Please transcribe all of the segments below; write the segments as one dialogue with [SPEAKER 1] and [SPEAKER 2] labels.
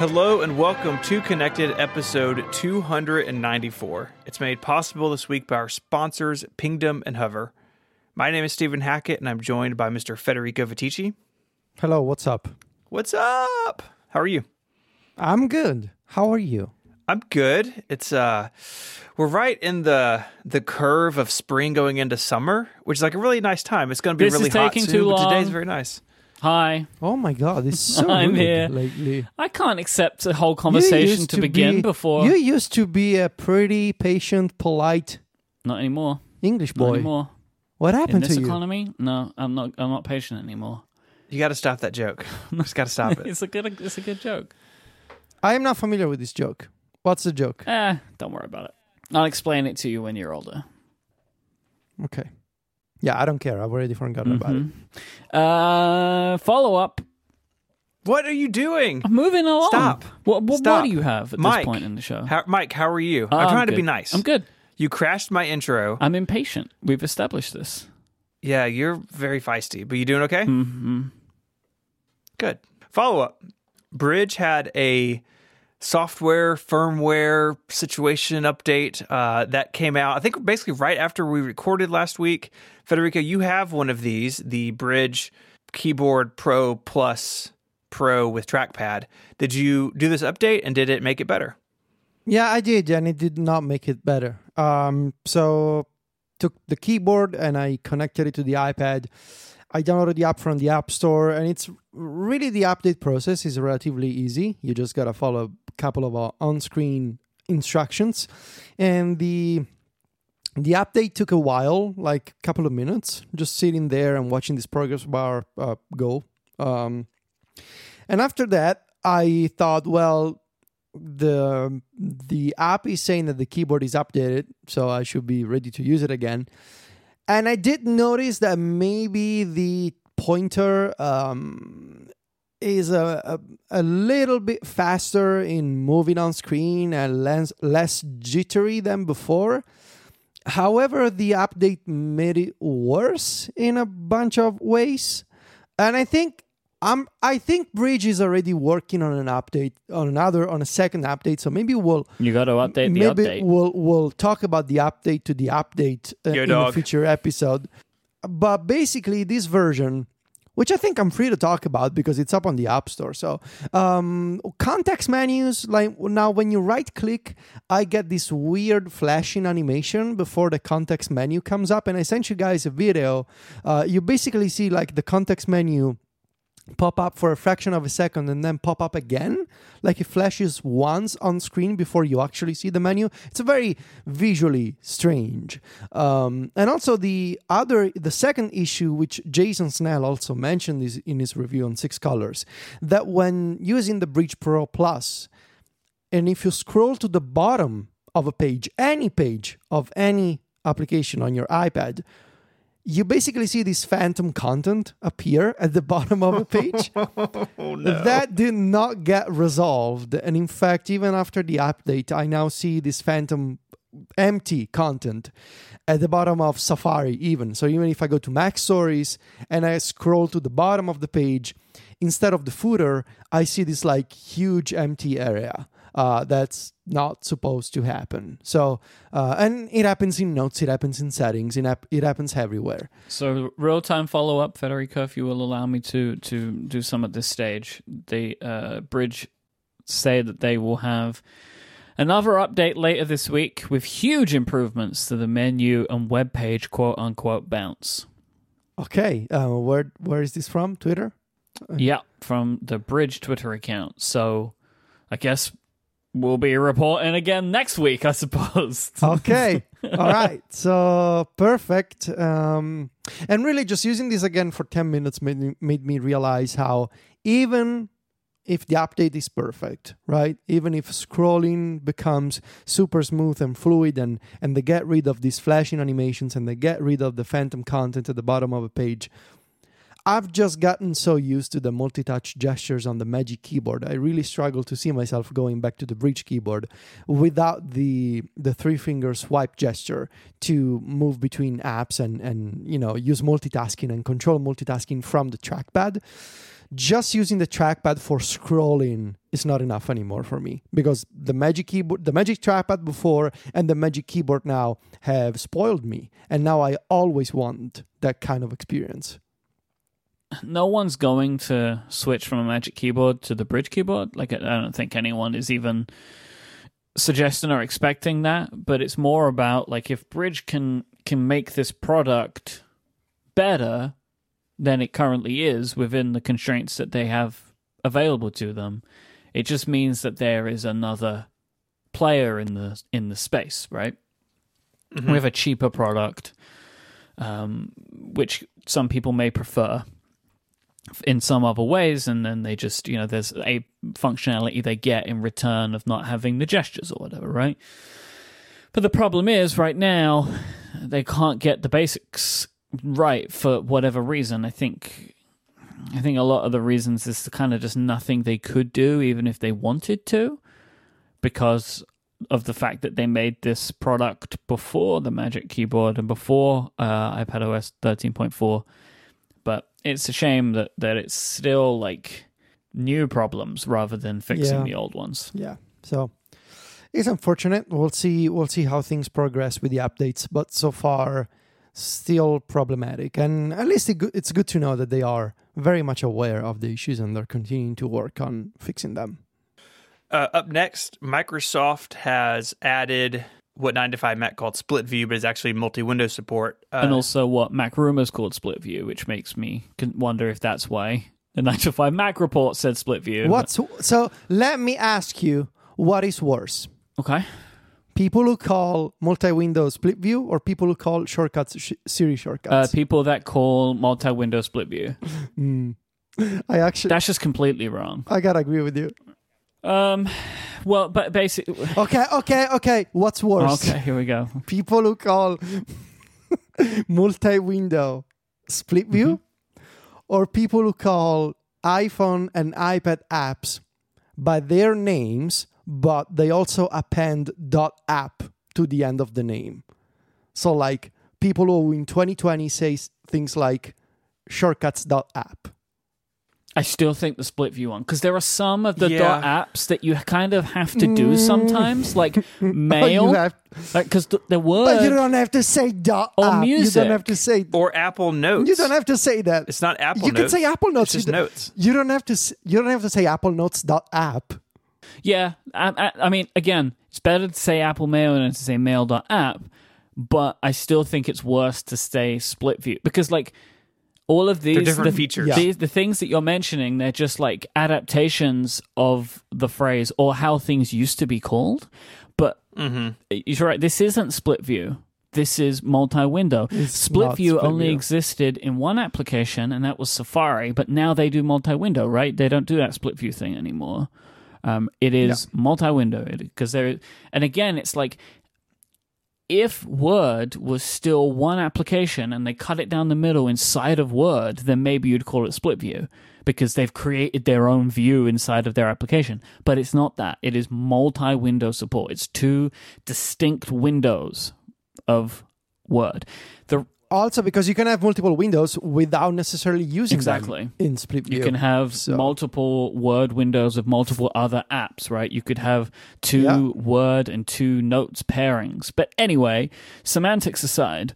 [SPEAKER 1] Hello and welcome to Connected episode 294. It's made possible this week by our sponsors, Pingdom and Hover. My name is Stephen Hackett and I'm joined by Mr. Federico Viticci.
[SPEAKER 2] Hello, what's up?
[SPEAKER 1] What's up? How are you?
[SPEAKER 2] I'm good. How are you?
[SPEAKER 1] I'm good. It's uh we're right in the the curve of spring going into summer, which is like a really nice time. It's going to be
[SPEAKER 3] This
[SPEAKER 1] really
[SPEAKER 3] is
[SPEAKER 1] hot
[SPEAKER 3] taking
[SPEAKER 1] soon,
[SPEAKER 3] too
[SPEAKER 1] but today's very nice.
[SPEAKER 3] Hi.
[SPEAKER 2] Oh my god, it's so
[SPEAKER 3] I'm
[SPEAKER 2] rude
[SPEAKER 3] here.
[SPEAKER 2] lately.
[SPEAKER 3] I can't accept a whole conversation
[SPEAKER 2] used
[SPEAKER 3] to, begin
[SPEAKER 2] be-
[SPEAKER 3] before.
[SPEAKER 2] You used to be a pretty patient, polite
[SPEAKER 3] Not anymore.
[SPEAKER 2] English
[SPEAKER 3] Not
[SPEAKER 2] boy.
[SPEAKER 3] anymore.
[SPEAKER 2] What
[SPEAKER 3] In
[SPEAKER 2] happened
[SPEAKER 3] this
[SPEAKER 2] to you?
[SPEAKER 3] economy, no, I'm not. I'm not patient anymore.
[SPEAKER 1] You got to stop that joke. Just got to stop it.
[SPEAKER 3] it's a good. It's a good joke.
[SPEAKER 2] I am not familiar with this joke. What's the joke?
[SPEAKER 3] Eh, don't worry about it. I'll explain it to you when you're older.
[SPEAKER 2] Okay. Yeah, I don't care. I've already forgotten about it.
[SPEAKER 3] Mhm. Uh, follow up.
[SPEAKER 1] What are you doing?
[SPEAKER 3] I'm moving along.
[SPEAKER 1] Stop.
[SPEAKER 3] What, what,
[SPEAKER 1] Stop.
[SPEAKER 3] what do you have at
[SPEAKER 1] Myke.
[SPEAKER 3] this point in the show?
[SPEAKER 1] How, Myke, how are you?
[SPEAKER 3] Uh,
[SPEAKER 1] I'm trying to
[SPEAKER 3] good.
[SPEAKER 1] be nice.
[SPEAKER 3] I'm good.
[SPEAKER 1] You crashed my intro.
[SPEAKER 3] I'm impatient. We've established this.
[SPEAKER 1] yeah, you're very feisty, but you doing okay?
[SPEAKER 3] hmm
[SPEAKER 1] Good. Follow up. Brydge had a software firmware situation update uh, that came out. I think basically right after we recorded last week. Federico, you have one of these, the Brydge Keyboard Pro Plus Pro with trackpad. Did you do this update and did it make it better?
[SPEAKER 2] Yeah, I did, and it did not make it better. Um, so took the keyboard and I connected it to the iPad. I downloaded the app from the App Store, and it's really the update process is relatively easy. You just gotta follow couple of uh, on-screen instructions, and the the update took a while, like a couple of minutes, just sitting there and watching this progress bar uh, go. Um, and after that, I thought, well, the the app is saying that the keyboard is updated, so I should be ready to use it again. And I did notice that maybe the pointer um, is a, a a little bit faster in moving on screen and less less jittery than before. However, the update made it worse in a bunch of ways, and I think I'm I think Brydge is already working on an update on another on a second update. So maybe we'll
[SPEAKER 3] You got to update the
[SPEAKER 2] maybe
[SPEAKER 3] update.
[SPEAKER 2] we'll we'll talk about the update to the update uh,
[SPEAKER 1] Yo,
[SPEAKER 2] in a future episode. But basically, this version, which I think I'm free to talk about because it's up on the App Store. So um, context menus, like now when you right click, I get this weird flashing animation before the context menu comes up, and I sent you guys a video. Uh, you basically see like the context menu pop up for a fraction of a second and then pop up again like it flashes once on screen before you actually see the menu it's very visually strange. Um, and also the other the second issue which jason snell also mentioned is in his review on six colors that when using the Brydge pro plus and if you scroll to the bottom of a page any page of any application on your ipad you basically see this phantom content appear at the bottom of a page. Oh, that did not get resolved. And in fact, even after the update, I now see this phantom empty content at the bottom of Safari, even. So even if I go to Mac Stories and I scroll to the bottom of the page, instead of the footer, I see this like huge empty area. Uh, that's not supposed to happen. So, uh, and it happens in notes, it happens in settings, it, it happens everywhere.
[SPEAKER 3] So real time follow up, Federico, if you will allow me to to do some at this stage. The uh, Brydge say that they will have another update later this week with huge improvements to the menu and web page quote unquote bounce.
[SPEAKER 2] Okay, uh, where where is this from? Twitter?
[SPEAKER 3] Yeah, from the Brydge Twitter account. So I guess we'll be reporting again next week, I suppose.
[SPEAKER 2] Okay, all right. So perfect. Um, and really, just using this again for ten minutes made me, made me realize how even if the update is perfect, right? Even if scrolling becomes super smooth and fluid and and they get rid of these flashing animations and they get rid of the phantom content at the bottom of a page, I've just gotten so used to the multi-touch gestures on the Magic keyboard. I really struggle to see myself going back to the Brydge keyboard without the the three finger swipe gesture to move between apps and and you know use multitasking and control multitasking from the trackpad. Just using the trackpad for scrolling is not enough anymore for me because the Magic keyboard, the Magic Trackpad before, and the Magic Keyboard now have spoiled me, and now I always want that kind of experience.
[SPEAKER 3] No one's going to switch from a Magic Keyboard to the Brydge keyboard. Like I don't think anyone is even suggesting or expecting that. But it's more about like if Brydge can can make this product better than it currently is within the constraints that they have available to them, it just means that there is another player in the in the space, right? With a cheaper product, um, which some people may prefer in some other ways, and then they just you know there's a functionality they get in return of not having the gestures or whatever, right? But the problem is, right now, they can't get the basics right for whatever reason. I think, I think a lot of the reasons is kind of just nothing they could do, even if they wanted to, because of the fact that they made this product before the Magic Keyboard and before uh, iPad OS 13.4. But it's a shame that that it's still like new problems rather than fixing
[SPEAKER 2] Yeah.
[SPEAKER 3] the old ones.
[SPEAKER 2] Yeah. So it's unfortunate. We'll see. We'll see how things progress with the updates. But so far, still problematic. And at least it go- it's good to know that they are very much aware of the issues and they're continuing to work on fixing them.
[SPEAKER 1] Uh, up next, Microsoft has added what 9 to 5 Mac called split view, but is actually multi window support. Uh,
[SPEAKER 3] and also what Mac Rumors called split view, which makes me wonder if that's why the 9 to 5 Mac report said split view.
[SPEAKER 2] What's so? Let me ask you: What is worse?
[SPEAKER 3] Okay.
[SPEAKER 2] People who call multi-window split view or people who call shortcuts sh- Siri
[SPEAKER 3] Uh,
[SPEAKER 2] shortcuts?
[SPEAKER 3] people that call multi window split view.
[SPEAKER 2] Hmm. I actually,
[SPEAKER 3] That's just completely wrong.
[SPEAKER 2] I gotta agree with you.
[SPEAKER 3] Um, well, but basically,
[SPEAKER 2] Okay, okay, okay. What's worse?
[SPEAKER 3] okay, here we go.
[SPEAKER 2] people who call multi-window split view
[SPEAKER 3] Mm-hmm.
[SPEAKER 2] or people who call iphone and ipad apps by their names but they also append .app to the end of the name so like people who in 2020 say s- things like shortcuts.app
[SPEAKER 3] I still think the split view one because there are some of the
[SPEAKER 1] Yeah.
[SPEAKER 3] dot apps that you kind of have to do mm. sometimes, like
[SPEAKER 2] Oh, you
[SPEAKER 3] mail,
[SPEAKER 2] have-
[SPEAKER 3] because the, the
[SPEAKER 2] but you don't have to say dot
[SPEAKER 3] Or
[SPEAKER 2] app. you don't have to say
[SPEAKER 1] or Apple Notes.
[SPEAKER 2] you don't have to say that
[SPEAKER 1] It's not Apple notes.
[SPEAKER 2] you
[SPEAKER 1] Notes.
[SPEAKER 2] can say apple notes
[SPEAKER 1] It's just
[SPEAKER 2] you,
[SPEAKER 1] notes.
[SPEAKER 2] you don't have to s- you don't have to say apple notes dot app
[SPEAKER 3] Yeah, I, I, I mean, again, it's better to say Apple Mail than to say Mail.app, but I still think it's worse to say Split View because, like, all of these
[SPEAKER 1] different
[SPEAKER 3] the,
[SPEAKER 1] features.
[SPEAKER 2] Yeah.
[SPEAKER 3] These, the things that you're mentioning, they're just like adaptations of the phrase or how things used to be called. But you're right. This isn't Split View. This is multi-window.
[SPEAKER 2] It's
[SPEAKER 3] Split View
[SPEAKER 2] split
[SPEAKER 3] only
[SPEAKER 2] view.
[SPEAKER 3] existed in one application, and that was Safari. But now they do multi-window, right? They don't do that Split View thing anymore. Um, it is multi-window because there. And again, it's like if Word was still one application and they cut it down the middle inside of Word, then maybe you'd call it split view because they've created their own view inside of their application. But it's not that. It is multi window support. It's two distinct windows of Word. The
[SPEAKER 2] Also, because you can have multiple windows without necessarily using
[SPEAKER 3] Exactly.
[SPEAKER 2] them in split view.
[SPEAKER 3] You can have
[SPEAKER 2] So-
[SPEAKER 3] multiple Word windows of multiple other apps, right? You could have two
[SPEAKER 2] Yeah.
[SPEAKER 3] Word and two Notes pairings. But anyway, semantics aside,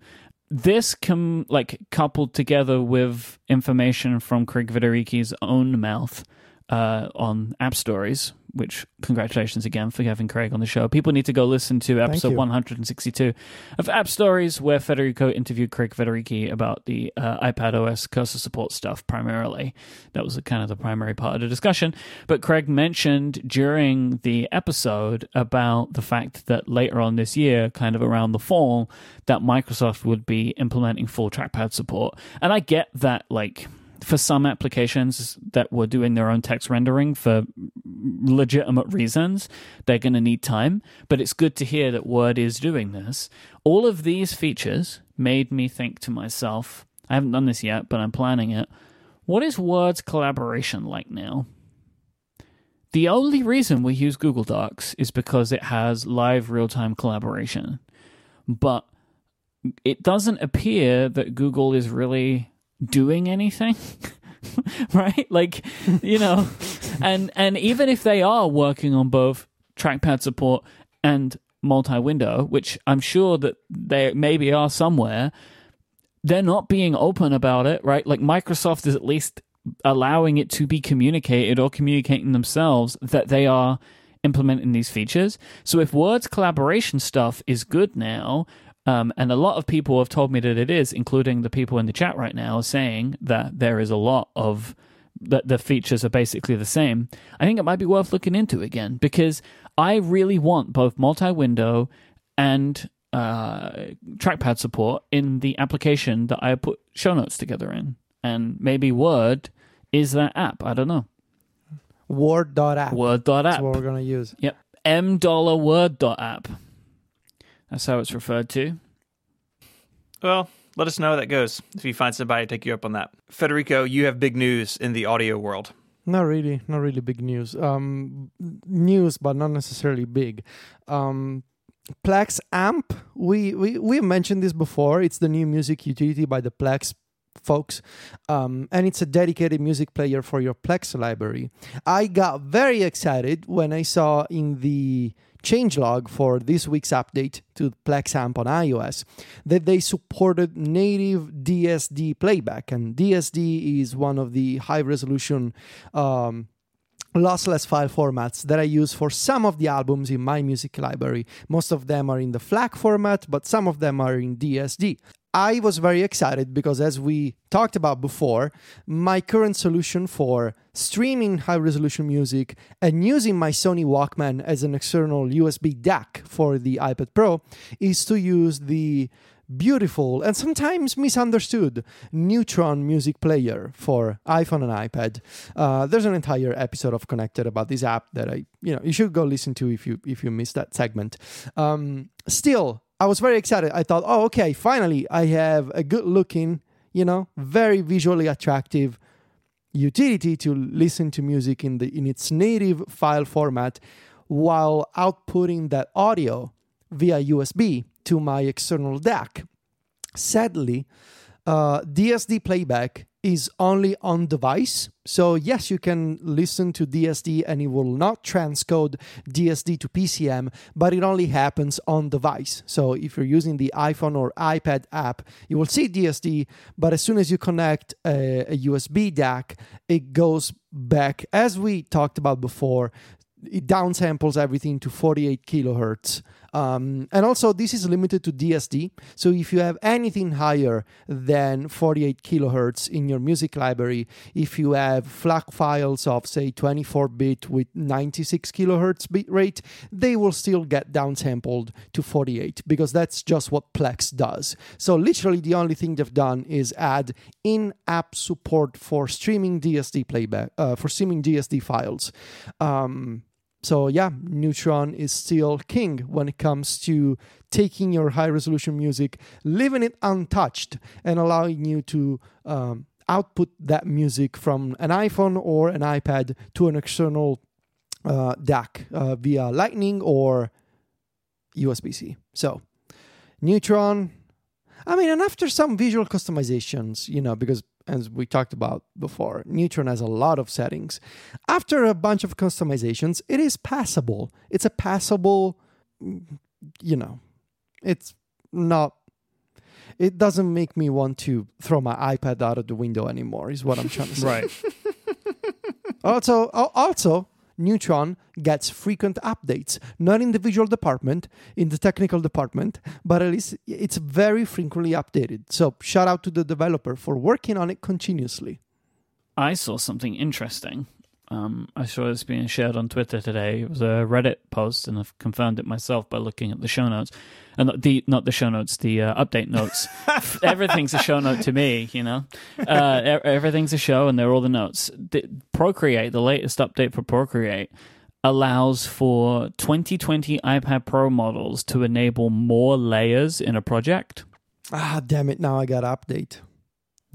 [SPEAKER 3] this can like coupled together with information from Craig Federighi's own mouth uh, on App Stories, which congratulations again for having Craig on the show. People need to go listen to episode 162 of App Stories, where Federico interviewed Craig Federighi about the uh, iPad OS cursor support stuff primarily. That was kind of the primary part of the discussion. But Craig mentioned during the episode about the fact that later on this year, kind of around the fall, that Microsoft would be implementing full trackpad support. And I get that, like, for some applications that were doing their own text rendering for legitimate reasons, they're going to need time. But it's good to hear that Word is doing this. All of these features made me think to myself, I haven't done this yet, but I'm planning it. What is Word's collaboration like now? The only reason we use Google Docs is because it has live real time collaboration. But it doesn't appear that Google is really doing anything right? Like, you know, and and even if they are working on both trackpad support and multi-window, which I'm sure that they maybe are somewhere, they're not being open about it, right? Like Microsoft is at least allowing it to be communicated or communicating themselves that they are implementing these features. So if Word's collaboration stuff is good now, um, and a lot of people have told me that it is, including the people in the chat right now, saying that there is a lot of that the features are basically the same. I think it might be worth looking into again because I really want both multi-window and uh, trackpad support in the application that I put show notes together in, and maybe Word is that app. I don't know.
[SPEAKER 2] Word.app.
[SPEAKER 3] Word.app.
[SPEAKER 2] That's what we're going to use.
[SPEAKER 3] Yep. M dollar. That's how it's referred to.
[SPEAKER 1] Well, let us know how that goes if you find somebody to take you up on that. Federico, you have big news in the audio world.
[SPEAKER 2] Not really, not really big news. Um, news, but not necessarily big. Um, Plex Amp. We we we mentioned this before. It's the new music utility by the Plex folks, um, and it's a dedicated music player for your Plex library. I got very excited when I saw in the changelog for this week's update to Plexamp on iOS that they supported native DSD playback, and DSD is one of the high resolution. Um, lossless file formats that I use for some of the albums in my music library. Most of them are in the FLAC format, but some of them are in DSD. I was very excited because, as we talked about before, my current solution for streaming high resolution music and using my Sony Walkman as an external USB DAC for the iPad Pro is to use the beautiful and sometimes misunderstood Neutron music player for iPhone and iPad. Uh, there's an entire episode of Connected about this app that I, you know, you should go listen to if you if you missed that segment. Um, still, I was very excited. I thought, oh, okay, finally, I have a good looking, you know, very visually attractive utility to listen to music in the in its native file format while outputting that audio via USB to my external DAC. Sadly, uh, DSD playback is only on device. So, yes, you can listen to DSD and it will not transcode DSD to PCM, but it only happens on device. So, if you're using the iPhone or iPad app, you will see DSD, but as soon as you connect a, a USB DAC, it goes back, as we talked about before, it downsamples everything to 48 kilohertz. Um, and also, this is limited to DSD. So, if you have anything higher than 48 kilohertz in your music library, if you have FLAC files of, say, 24 bit with 96 kilohertz bit rate, they will still get downsampled to 48 because that's just what Plex does. So, literally, the only thing they've done is add in app support for streaming DSD playback, uh, for streaming DSD files. Um, so yeah, Neutron is still king when it comes to taking your high resolution music, leaving it untouched, and allowing you to um, output that music from an iPhone or an iPad to an external uh, DAC uh, via Lightning or USB C. So Neutron. I mean, and after some visual customizations, you know, because as we talked about before, Neutron has a lot of settings. After a bunch of customizations, it is passable. It's a passable, mm, you know, it's not. It doesn't make me want to throw my iPad out of the window anymore. Is what I'm trying to say.
[SPEAKER 1] Right.
[SPEAKER 2] Also, also, Neutron gets frequent updates, not in the visual department, in the technical department, but at least it's very frequently updated. So, shout out to the developer for working on it continuously.
[SPEAKER 3] I saw something interesting. Um, I saw this being shared on Twitter today. It was a Reddit post, and I've confirmed it myself by looking at the show notes, and not the not the show notes, the uh, update notes. Everything's a show note to me, you know. Uh, everything's a show, and they're all the notes. The, Procreate, the latest update for Procreate, allows for 2020 iPad Pro models to enable more layers in a project.
[SPEAKER 2] Ah, damn it! Now I got to update.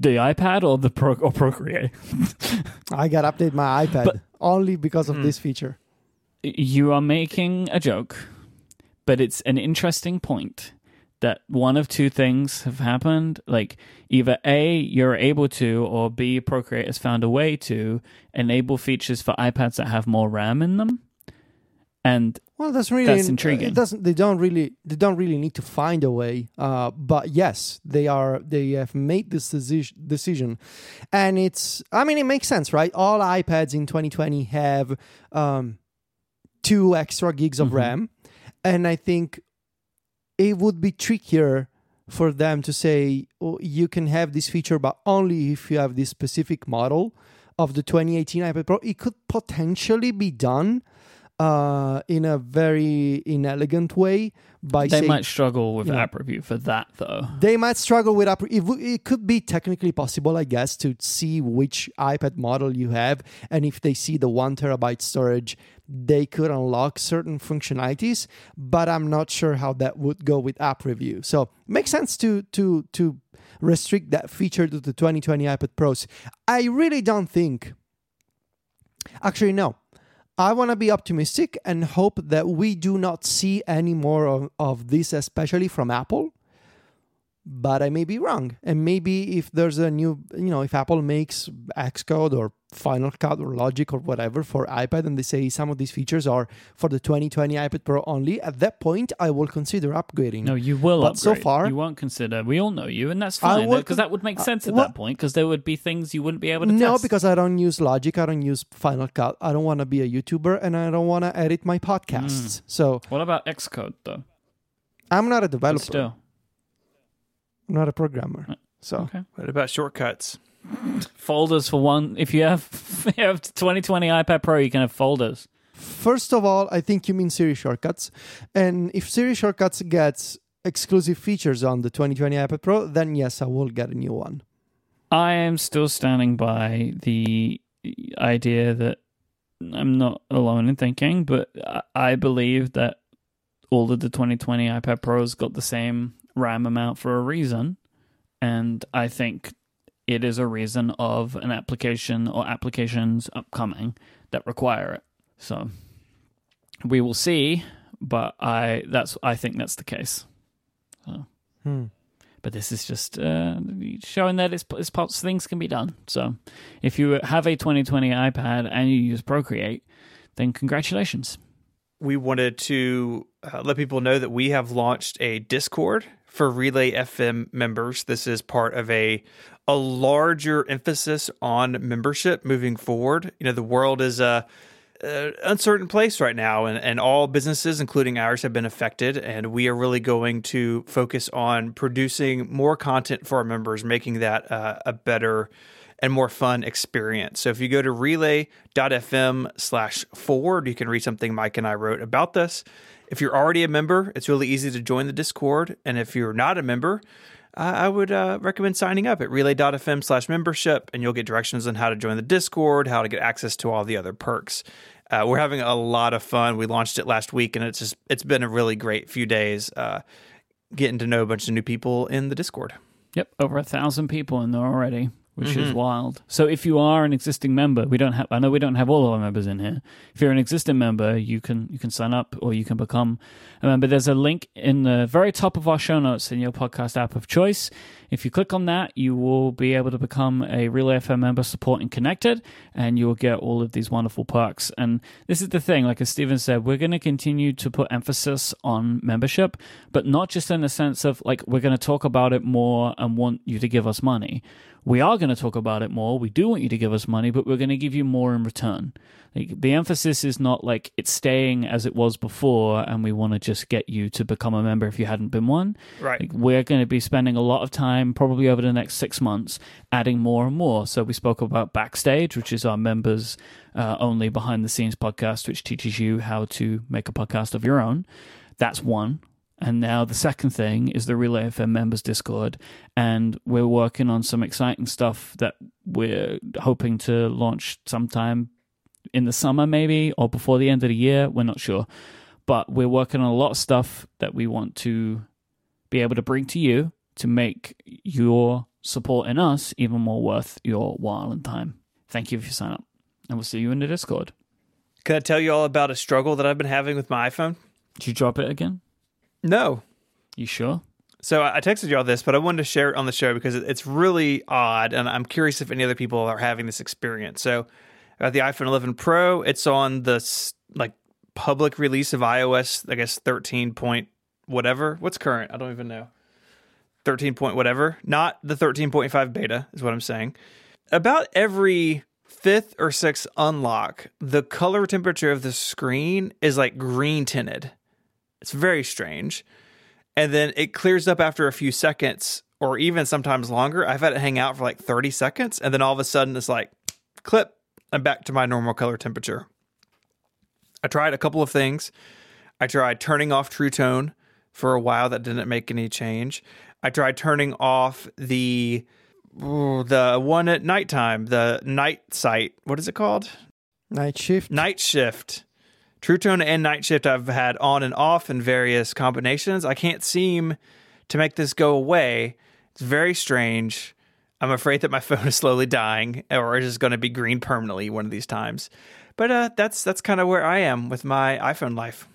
[SPEAKER 3] The iPad or the Pro or Procreate.
[SPEAKER 2] I got to update my iPad
[SPEAKER 3] But-
[SPEAKER 2] only because of
[SPEAKER 1] Hmm.
[SPEAKER 2] this feature.
[SPEAKER 3] you are making a joke, but it's an interesting point that one of two things have happened. Like either A, you're able to, or B, Procreate has found a way to enable features for iPads that have more RAM in them. And
[SPEAKER 2] Well, that's really
[SPEAKER 3] That's intriguing.
[SPEAKER 2] It doesn't. They don't really. They don't really need to find a way. Uh, but yes, they are. They have made this decision. Decision, and it's. I mean, it makes sense, right? All iPads in 2020 have um, two extra gigs of
[SPEAKER 3] Mhm.
[SPEAKER 2] RAM, and I think it would be trickier for them to say oh, you can have this feature, but only if you have this specific model of the 2018 iPad Pro. It could potentially be done uh, in a very inelegant way by
[SPEAKER 3] they
[SPEAKER 2] saying
[SPEAKER 3] might struggle with
[SPEAKER 2] you know-
[SPEAKER 3] app review for that, though.
[SPEAKER 2] they might struggle with app. It, it could be technically possible, I guess, to see which iPad model you have, and if they see the one terabyte storage, they could unlock certain functionalities. But I'm not sure how that would go with app review. So makes sense to to to restrict that feature to the 2020 iPad Pros. I really don't think. Actually, no. I want to be optimistic and hope that we do not see any more of, of this, especially from Apple. But I may be wrong. And maybe if there's a new, you know, if Apple makes Xcode or Final Cut or Logic or whatever for iPad and they say some of these features are for the 2020 iPad Pro only, at that point I will consider upgrading.
[SPEAKER 3] No, you will.
[SPEAKER 2] But so far-
[SPEAKER 3] you won't consider. We all know you, and that's fine because that would make
[SPEAKER 2] uh,
[SPEAKER 3] sense at
[SPEAKER 2] what-
[SPEAKER 3] that point. Because there would be things you wouldn't be able to
[SPEAKER 2] No,
[SPEAKER 3] test.
[SPEAKER 2] because I don't use Logic, I don't use Final Cut. I don't want to be a YouTuber and I don't want to edit my podcasts. So
[SPEAKER 3] what about Xcode though?
[SPEAKER 2] I'm not a developer.
[SPEAKER 3] Still,
[SPEAKER 2] I'm not a programmer. Uh, so
[SPEAKER 3] okay.
[SPEAKER 1] What about shortcuts?
[SPEAKER 3] Folders for one. If you have if you have 2020 iPad Pro, you can have folders.
[SPEAKER 2] First of all, I think you mean Siri shortcuts. And if Siri shortcuts gets exclusive features on the 2020 iPad Pro, then yes, I will get a new one.
[SPEAKER 3] I am still standing by the idea that I'm not alone in thinking, but I- I believe that all of the 2020 iPad Pros got the same RAM amount for a reason. And I think it is a reason of an application or applications upcoming that require it. So we will see, but I that's I think that's the case.
[SPEAKER 2] Hmm.
[SPEAKER 3] But this is just uh, showing that it's, it's poss- things can be done. So if you have a 2020 iPad and you use Procreate, then congratulations.
[SPEAKER 1] we wanted to uh, let people know that we have launched a Discord for Relay FM members. This is part of a a larger emphasis on membership moving forward. You know, the world is a, a uncertain place right now, and, and all businesses, including ours, have been affected. And we are really going to focus on producing more content for our members, making that uh, a better and more fun experience. So if you go to relay.fm slash forward, you can read something Myke and I wrote about this. If you're already a member, it's really easy to join the Discord. And if you're not a member, I would uh, recommend signing up at relay.fm slash membership, and you'll get directions on how to join the Discord, how to get access to all the other perks. Uh, we're having a lot of fun. We launched it last week, and it's just it's been a really great few days uh, getting to know a bunch of new people in the Discord.
[SPEAKER 3] Yep, over a thousand people in there already, which is mm-hmm. wild. So if you are an existing member, we don't have. I know we don't have all of our members in here. If you're an existing member, you can you can sign up or you can become a member. There's a link in the very top of our show notes in your podcast app of choice. If you click on that, you will be able to become a Relay FM member, support and connected, and you will get all of these wonderful perks. And this is the thing, like as Stephen said, we're going to continue to put emphasis on membership, but not just in the sense of like we're going to talk about it more and want you to give us money. We are going to talk about it more. We do want you to give us money, but we're going to give you more in return. Like, the emphasis is not like it's staying as it was before, and we want to just get you to become a member if you hadn't been one.
[SPEAKER 1] Right.
[SPEAKER 3] Like, we're going to be spending a lot of time, probably over the next six months, adding more and more. So we spoke about Backstage, which is our members uh, only behind the scenes podcast, which teaches you how to make a podcast of your own. That's one. And now the second thing is the Relay FM members Discord, and we're working on some exciting stuff that we're hoping to launch sometime in the summer, maybe, or before the end of the year. We're not sure, but we're working on a lot of stuff that we want to be able to bring to you to make your support in us even more worth your while and time. Thank you if you sign up, and we'll see you in the Discord.
[SPEAKER 1] Can I tell you all about a struggle that I've been having with my iPhone?
[SPEAKER 3] Did you drop it again?
[SPEAKER 1] No.
[SPEAKER 3] You sure?
[SPEAKER 1] So I I texted you all this, but I wanted to share it on the show because it's really odd, and I'm curious if any other people are having this experience. So I got the iPhone 11 Pro. It's on the like public release of iOS, I guess 13 point whatever. What's current? I don't even know. 13 point whatever, not the 13.5 beta is what I'm saying. About every fifth or sixth unlock, the color temperature of the screen is like green tinted. It's very strange. And then it clears up after a few seconds or even sometimes longer. I've had it hang out for like 30 seconds and then all of a sudden it's like clip, I'm back to my normal color temperature. I tried a couple of things. I tried turning off True Tone for a while. That didn't make any change. I tried turning off the ooh, the one at nighttime, the night sight. What is it called?
[SPEAKER 2] Night shift.
[SPEAKER 1] Night shift. True Tone and Night Shift I've had on and off in various combinations. I can't seem to make this go away. It's very strange. I'm afraid that my phone is slowly dying or is just going to be green permanently one of these times. But uh, that's that's kind of where I am with my iPhone life.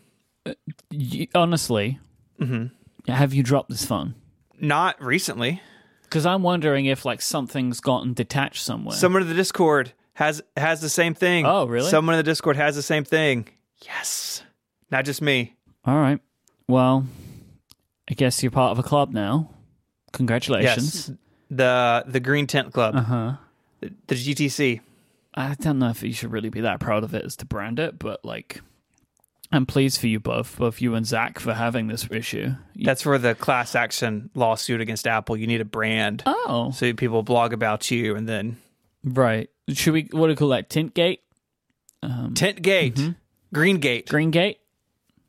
[SPEAKER 3] Y- honestly,
[SPEAKER 1] Mm-hmm.
[SPEAKER 3] have you dropped this phone?
[SPEAKER 1] Not recently.
[SPEAKER 3] Because I'm wondering if like something's gotten detached somewhere.
[SPEAKER 1] Someone in the Discord has has the same thing.
[SPEAKER 3] Oh, really?
[SPEAKER 1] Someone in the Discord has the same thing. Yes. Not just me.
[SPEAKER 3] All right. Well, I guess you're part of a club now. Congratulations.
[SPEAKER 1] Yes. The the Green Tent Club,
[SPEAKER 3] Uh huh.
[SPEAKER 1] the, the GTC.
[SPEAKER 3] I don't know if you should really be that proud of it as to brand it, but like, I'm pleased for you both, both you and Zach, for having this issue. You-
[SPEAKER 1] That's for the class action lawsuit against Apple. You need a brand.
[SPEAKER 3] oh,
[SPEAKER 1] So people blog about you and then
[SPEAKER 3] right. Should we what do we call that? Tintgate, um,
[SPEAKER 1] Tent Gate, Green Gate,
[SPEAKER 3] Green Gate,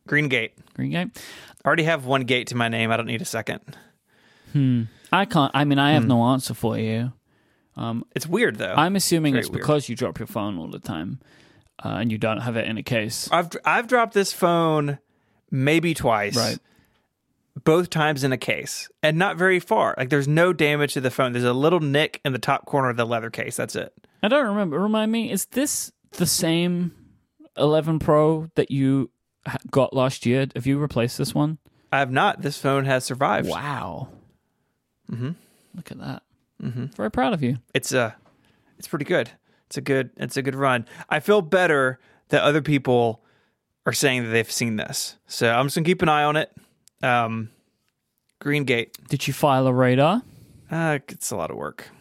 [SPEAKER 1] Green Gate.
[SPEAKER 3] Green Gate.
[SPEAKER 1] I already have one gate to my name. I don't need a second.
[SPEAKER 3] I can't. I mean, I have no answer for you.
[SPEAKER 1] Um, It's weird though.
[SPEAKER 3] I'm assuming
[SPEAKER 1] Very
[SPEAKER 3] it's
[SPEAKER 1] weird.
[SPEAKER 3] because you drop your phone all the time, uh, and you don't have it in a case.
[SPEAKER 1] I've I've dropped this phone maybe twice.
[SPEAKER 3] Right.
[SPEAKER 1] Both times in a case and not very far. Like there's no damage to the phone. There's a little nick in the top corner of the leather case. That's it.
[SPEAKER 3] I don't remember. Remind me, is this the same 11 Pro that you ha- got last year? Have you replaced this one?
[SPEAKER 1] I have not. This phone has survived.
[SPEAKER 3] Wow. Mm-hmm. Look at that. Mm-hmm. Very proud of you.
[SPEAKER 1] It's uh it's pretty good. It's a good it's a good run. I feel better that other people are saying that they've seen this. So I'm just gonna keep an eye on it. Um Green Gate.
[SPEAKER 3] Did you file a radar?
[SPEAKER 1] Uh it's a lot of work.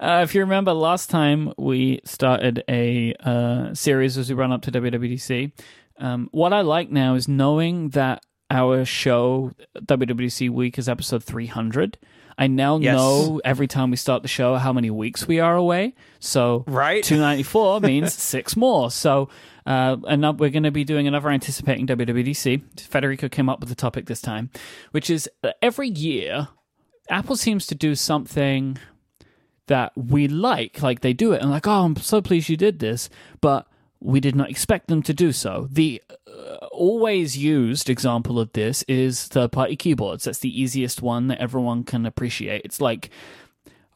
[SPEAKER 3] Uh, if you remember, last time we started a uh, series as we run up to WWDC. Um, what I like now is knowing that our show, WWDC Week, is episode 300. I now
[SPEAKER 1] Yes.
[SPEAKER 3] know every time we start the show how many weeks we are away. So
[SPEAKER 1] Right?
[SPEAKER 3] 294 means six more. So, uh, and now we're going to be doing another anticipating WWDC. Federico came up with the topic this time, which is uh, every year, Apple seems to do something that we like. Like they do it and like, oh, I'm so pleased you did this, but we did not expect them to do so. The always used example of this is third party keyboards. That's the easiest one that everyone can appreciate. It's like,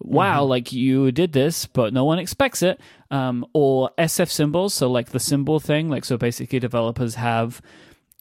[SPEAKER 3] wow, like you did this, but no one expects it. Um, or SF symbols, so like the symbol thing, like so basically developers have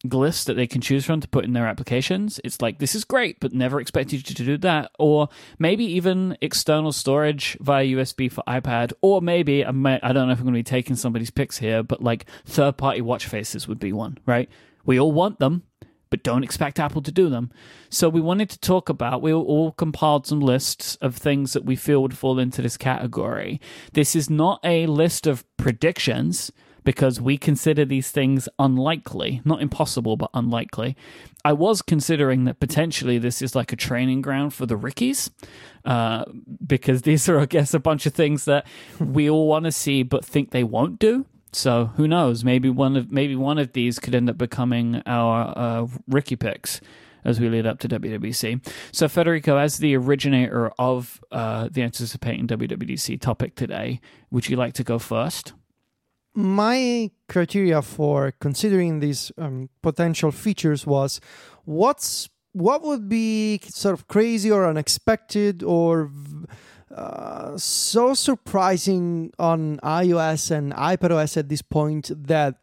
[SPEAKER 3] glyphs that they can choose from to put in their applications. It's like this is great, but never expected you to do that. Or maybe even external storage via USB for iPad. Or maybe I may, I don't know if I'm going to be taking somebody's picks here, but like third party watch faces would be one, right? We all want them. But don't expect Apple to do them. So we wanted to talk about. We all compiled some lists of things that we feel would fall into this category. This is not a list of predictions because we consider these things unlikely, not impossible, but unlikely. I was considering that potentially this is like a training ground for the Rickies, uh, because these are, I guess, a bunch of things that we all want to see but think they won't do. So who knows? Maybe one of maybe one of these could end up becoming our uh, Ricky picks as we lead up to WWDC. So Federico, as the originator of uh, the anticipating WWDC topic today, would you like to go first?
[SPEAKER 2] My criteria for considering these um, potential features was what's what would be sort of crazy or unexpected or uh, so surprising on iOS and iPadOS at this point that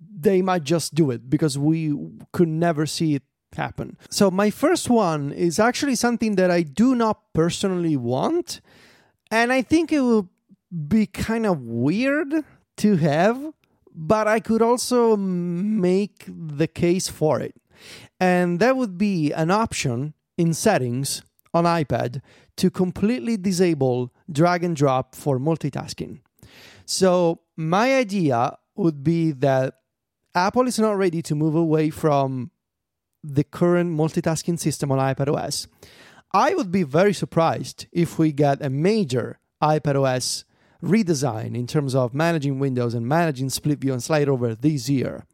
[SPEAKER 2] they might just do it because we could never see it happen. So my first one is actually something that I do not personally want, and I think it will be kind of weird to have, but I could also make the case for it. And that would be an option in settings on iPad to completely disable drag and drop for multitasking. So, my idea would be that Apple is not ready to move away from the current multitasking system on iPadOS. I would be very surprised if we get a major iPadOS redesign in terms of managing windows and managing split view and slide over this year.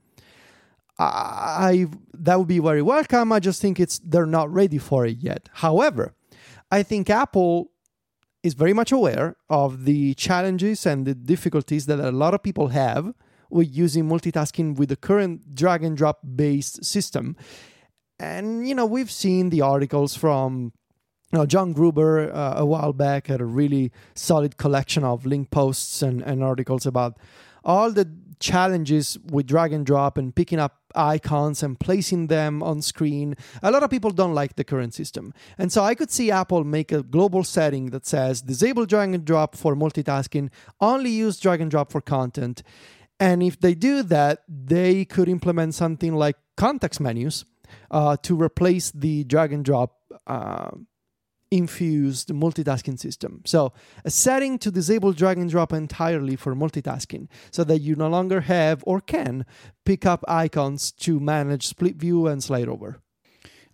[SPEAKER 2] I that would be very welcome. I just think it's they're not ready for it yet. However, I think Apple is very much aware of the challenges and the difficulties that a lot of people have with using multitasking with the current drag and drop based system. And you know, we've seen the articles from know, John Gruber uh, a while back had a really solid collection of link posts and, and articles about all the challenges with drag and drop and picking up icons and placing them on screen. A lot of people don't like the current system. And so I could see Apple make a global setting that says disable drag and drop for multitasking, only use drag and drop for content. And if they do that, they could implement something like context menus uh, to replace the drag and drop uh, infused multitasking system. So, a setting to disable drag and drop entirely for multitasking so that you no longer have or can pick up icons to manage split view and slide over.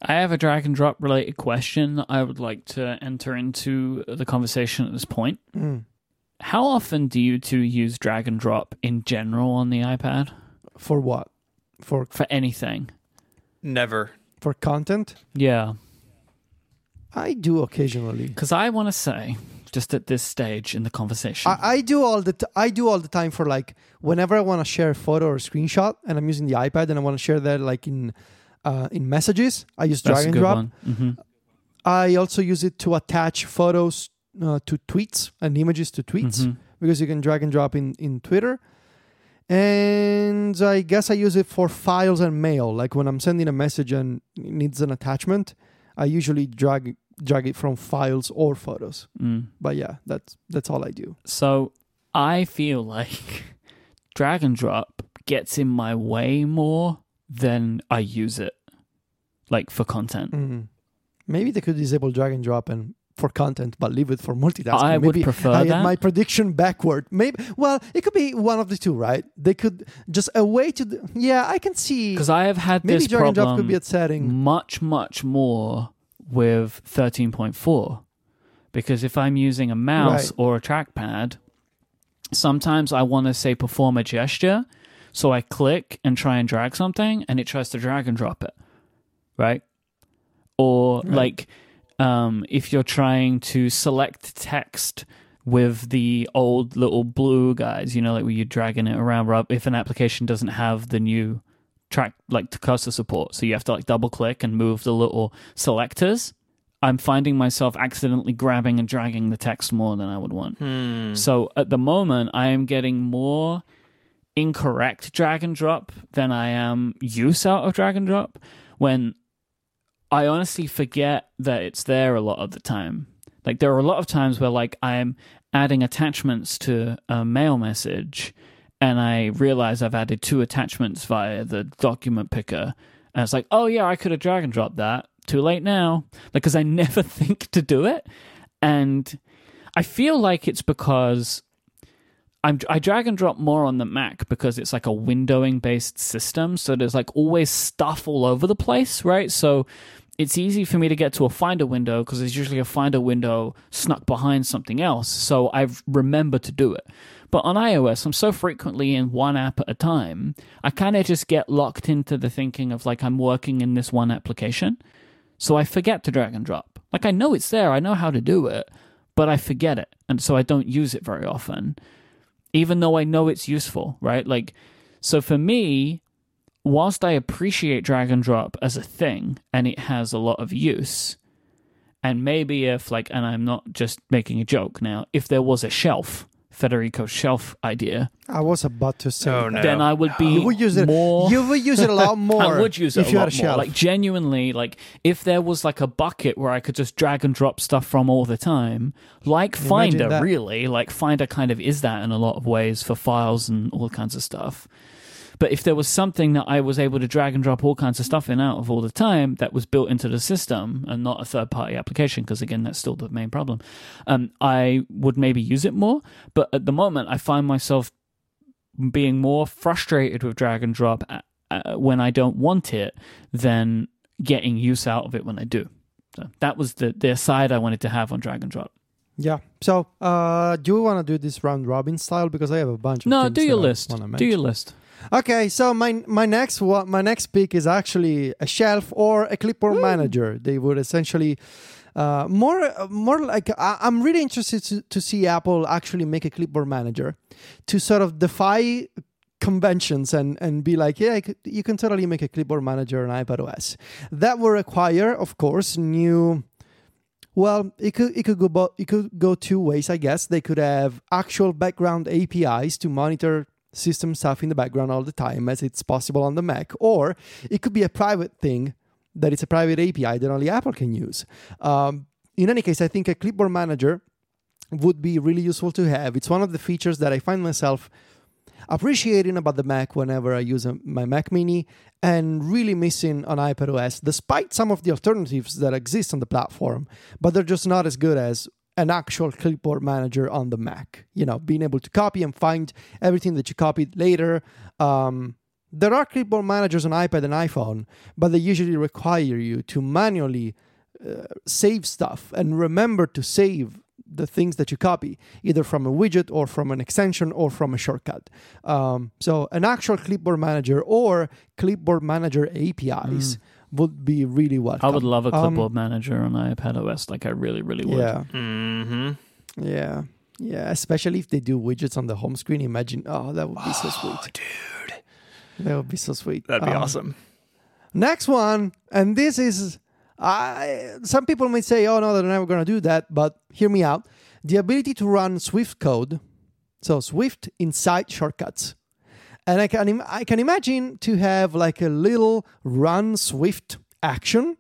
[SPEAKER 3] I have a drag and drop related question I would like to enter into the conversation at this point.
[SPEAKER 2] Mm.
[SPEAKER 3] How often do you two use drag and drop in general on the iPad?
[SPEAKER 2] For what? For
[SPEAKER 3] For anything?
[SPEAKER 1] Never.
[SPEAKER 2] for content?
[SPEAKER 3] Yeah.
[SPEAKER 2] I do occasionally.
[SPEAKER 3] Because I want to say, just at this stage in the conversation,
[SPEAKER 2] I, I do all the t- I do all the time for like whenever I want to share a photo or a screenshot and I'm using the iPad and I want to share that like in uh, in messages. I use drag and drop.
[SPEAKER 3] one. hmm
[SPEAKER 2] I also use it to attach photos uh, to tweets and images to tweets
[SPEAKER 3] Mhm.
[SPEAKER 2] because you can drag and drop in, in Twitter. And I guess I use it for files and mail. Like when I'm sending a message and it needs an attachment, I usually drag drag it from files or photos.
[SPEAKER 3] Mm.
[SPEAKER 2] But yeah, that's that's all I do.
[SPEAKER 3] So I feel like drag and drop gets in my way more than I use it, like for content.
[SPEAKER 2] Mhm. Maybe they could disable drag and drop and for content, but leave it for multitasking.
[SPEAKER 3] I would
[SPEAKER 2] Maybe
[SPEAKER 3] prefer
[SPEAKER 2] I
[SPEAKER 3] that.
[SPEAKER 2] my prediction backward. Maybe well, it could be one of the two, right? They could just a way to. d- Yeah, I can see.
[SPEAKER 3] Because I have had
[SPEAKER 2] Maybe
[SPEAKER 3] this
[SPEAKER 2] drag and drop
[SPEAKER 3] problem
[SPEAKER 2] could be a setting.
[SPEAKER 3] much, much more with 13.4. Because if I'm using a mouse
[SPEAKER 2] Right.
[SPEAKER 3] or a trackpad, sometimes I want to say perform a gesture. So I click and try and drag something and it tries to drag and drop it. Right? Or
[SPEAKER 2] Right.
[SPEAKER 3] like um, if you're trying to select text with the old little blue guys, you know, like where you're dragging it around, if an application doesn't have the new track, like to cursor support, so you have to like double click and move the little selectors. I'm finding myself accidentally grabbing and dragging the text more than I would want.
[SPEAKER 1] Hmm.
[SPEAKER 3] So at the moment, I am getting more incorrect drag and drop than I am use out of drag and drop when I honestly forget that it's there a lot of the time. Like there are a lot of times where like I'm adding attachments to a mail message and I realize I've added two attachments via the document picker and it's like, "Oh yeah, I could have drag and dropped that. Too late now." Like cuz I never think to do it. And I feel like it's because I'm, I drag and drop more on the Mac because it's like a windowing based system. So there's like always stuff all over the place, right? So it's easy for me to get to a Finder window because there's usually a Finder window snuck behind something else. So I remember to do it. But on iOS, I'm so frequently in one app at a time, I kind of just get locked into the thinking of like I'm working in this one application. So I forget to drag and drop. Like I know it's there, I know how to do it, but I forget it. And so I don't use it very often even though I know it's useful, right? Like, so for me, whilst I appreciate drag and drop as a thing and it has a lot of use, and maybe if, like, and I'm not just making a joke now, if there was a shelf Federico shelf idea,
[SPEAKER 2] I was about to say.
[SPEAKER 1] Oh, no.
[SPEAKER 3] then I would be
[SPEAKER 2] You would use it
[SPEAKER 3] more.
[SPEAKER 2] You would use it a lot more.
[SPEAKER 3] I would use it
[SPEAKER 2] if
[SPEAKER 3] a
[SPEAKER 2] you
[SPEAKER 3] lot
[SPEAKER 2] had a
[SPEAKER 3] more.
[SPEAKER 2] shelf.
[SPEAKER 3] Like genuinely, like if there was like a bucket where I could just drag and drop stuff from all the time, like Finder,
[SPEAKER 2] that.
[SPEAKER 3] really. Like Finder kind of is that in a lot of ways for files and all kinds of stuff. But if there was something that I was able to drag and drop all kinds of stuff in out of all the time that was built into the system and not a third party application, because again, that's still the main problem, um, I would maybe use it more. But at the moment, I find myself being more frustrated with drag and drop uh, uh, when I don't want it than getting use out of it when I do. So that was the, the aside I wanted to have on drag and drop.
[SPEAKER 2] yeah. So, uh, do you want to do this round robin style? Because I have a bunch of
[SPEAKER 3] No, do your list. Do your list.
[SPEAKER 2] Okay, so my my next one, my next pick is actually a shelf or a clipboard manager. They would essentially uh, more more like I, I'm really interested to, to see Apple actually make a clipboard manager to sort of defy conventions and and be like, yeah, I you can totally make a clipboard manager on iPad OS. That will require, of course, new. Well, it could it could go bo- it could go two ways, I guess. They could have actual background APIs to monitor system stuff in the background all the time, as it's possible on the Mac, or it could be a private thing that it's a private API that only Apple can use. Um, in any case, I think a clipboard manager would be really useful to have. It's one of the features that I find myself appreciating about the Mac whenever I use a, my Mac Mini and really missing on iPad OS, despite some of the alternatives that exist on the platform, but they're just not as good as an actual clipboard manager on the Mac. You know, being able to copy and find everything that you copied later. Um, there are clipboard managers on iPad and iPhone, but they usually require you to manually uh, save stuff and remember to save the things that you copy, either from a widget or from an extension or from a shortcut. Um, so, an actual clipboard manager or clipboard manager APIs would be really welcome.
[SPEAKER 3] I would love a
[SPEAKER 2] Um,
[SPEAKER 3] clipboard manager on iPad OS. Like I really, really would.
[SPEAKER 2] Yeah,
[SPEAKER 1] Mm-hmm.
[SPEAKER 2] yeah, yeah. Especially if they do widgets on the home screen. Imagine, oh, that would be so sweet.
[SPEAKER 1] dude,
[SPEAKER 2] That would be so sweet.
[SPEAKER 1] that'd be
[SPEAKER 2] Um,
[SPEAKER 1] awesome.
[SPEAKER 2] Next one, and this is, I some people may say, "Oh no, they're never going to do that," but hear me out. The ability to run Swift code, so Swift inside shortcuts, and I can im- I can imagine to have like a little run Swift action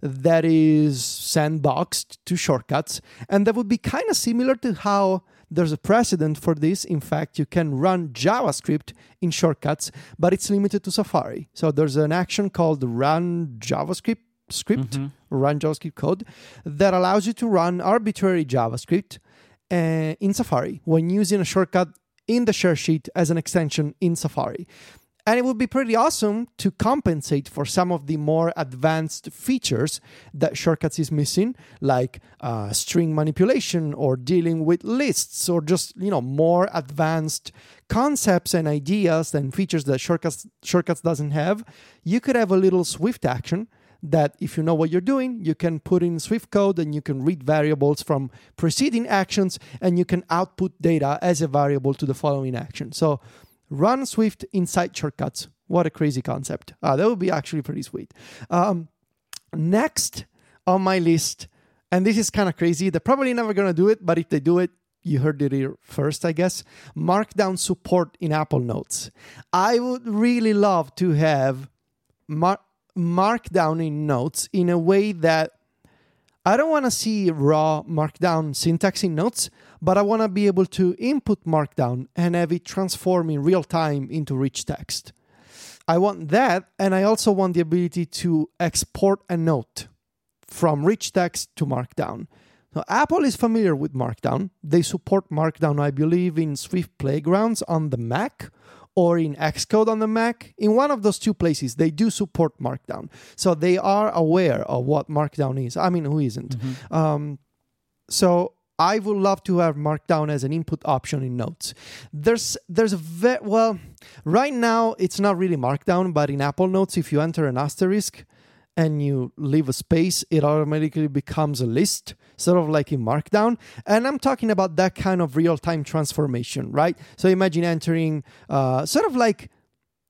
[SPEAKER 2] that is sandboxed to shortcuts, and that would be kind of similar to how there's a precedent for this. In fact, you can run JavaScript in shortcuts, but it's limited to Safari. So there's an action called run JavaScript script,
[SPEAKER 3] Mhm.
[SPEAKER 2] run JavaScript code that allows you to run arbitrary JavaScript uh, in Safari when using a shortcut in the share sheet as an extension in Safari. And it would be pretty awesome to compensate for some of the more advanced features that Shortcuts is missing, like uh, string manipulation or dealing with lists, or just you know more advanced concepts and ideas and features that Shortcuts Shortcuts doesn't have. You could have a little Swift action that if you know what you're doing, you can put in Swift code and you can read variables from preceding actions and you can output data as a variable to the following action. So run Swift inside shortcuts. What a crazy concept. Uh, that would be actually pretty sweet. Um, next on my list, and this is kind of crazy, they're probably never going to do it, but if they do it, you heard it here first, I guess. Markdown support in Apple Notes. I would really love to have mar- Markdown in Notes in a way that I don't want to see raw Markdown syntax in Notes, but I want to be able to input Markdown and have it transform in real time into rich text. I want that, and I also want the ability to export a note from rich text to Markdown. Now, Apple is familiar with Markdown. They support Markdown, I believe, in Swift Playgrounds on the Mac or in Xcode on the Mac. In one of those two places, they do support Markdown. So they are aware of what Markdown is. I mean, who isn't? Um, so I would love to have Markdown as an input option in Notes. There's there's a ve- well, right now it's not really Markdown, but in Apple Notes, if you enter an asterisk and you leave a space, it automatically becomes a list, sort of like in Markdown. And I'm talking about that kind of real time transformation, right? So imagine entering uh, sort of like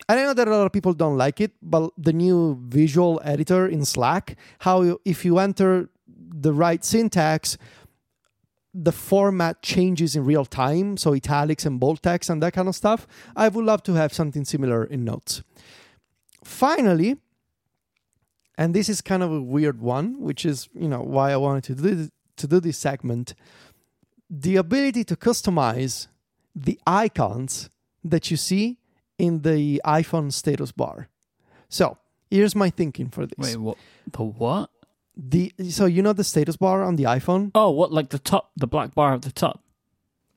[SPEAKER 2] I know that a lot of people don't like it, but the new visual editor in Slack, how if you enter the right syntax, the format changes in real time, so italics and bold text and that kind of stuff. I would love to have something similar in Notes. Finally, and this is kind of a weird one, which is you know why I wanted to do to do this segment. The ability to customize the icons that you see in the iPhone status bar. So here's my thinking for this.
[SPEAKER 3] Wait, what? The what?
[SPEAKER 2] The so you know the status bar on the iPhone.
[SPEAKER 3] Oh, what? Like the top, the black bar at the top.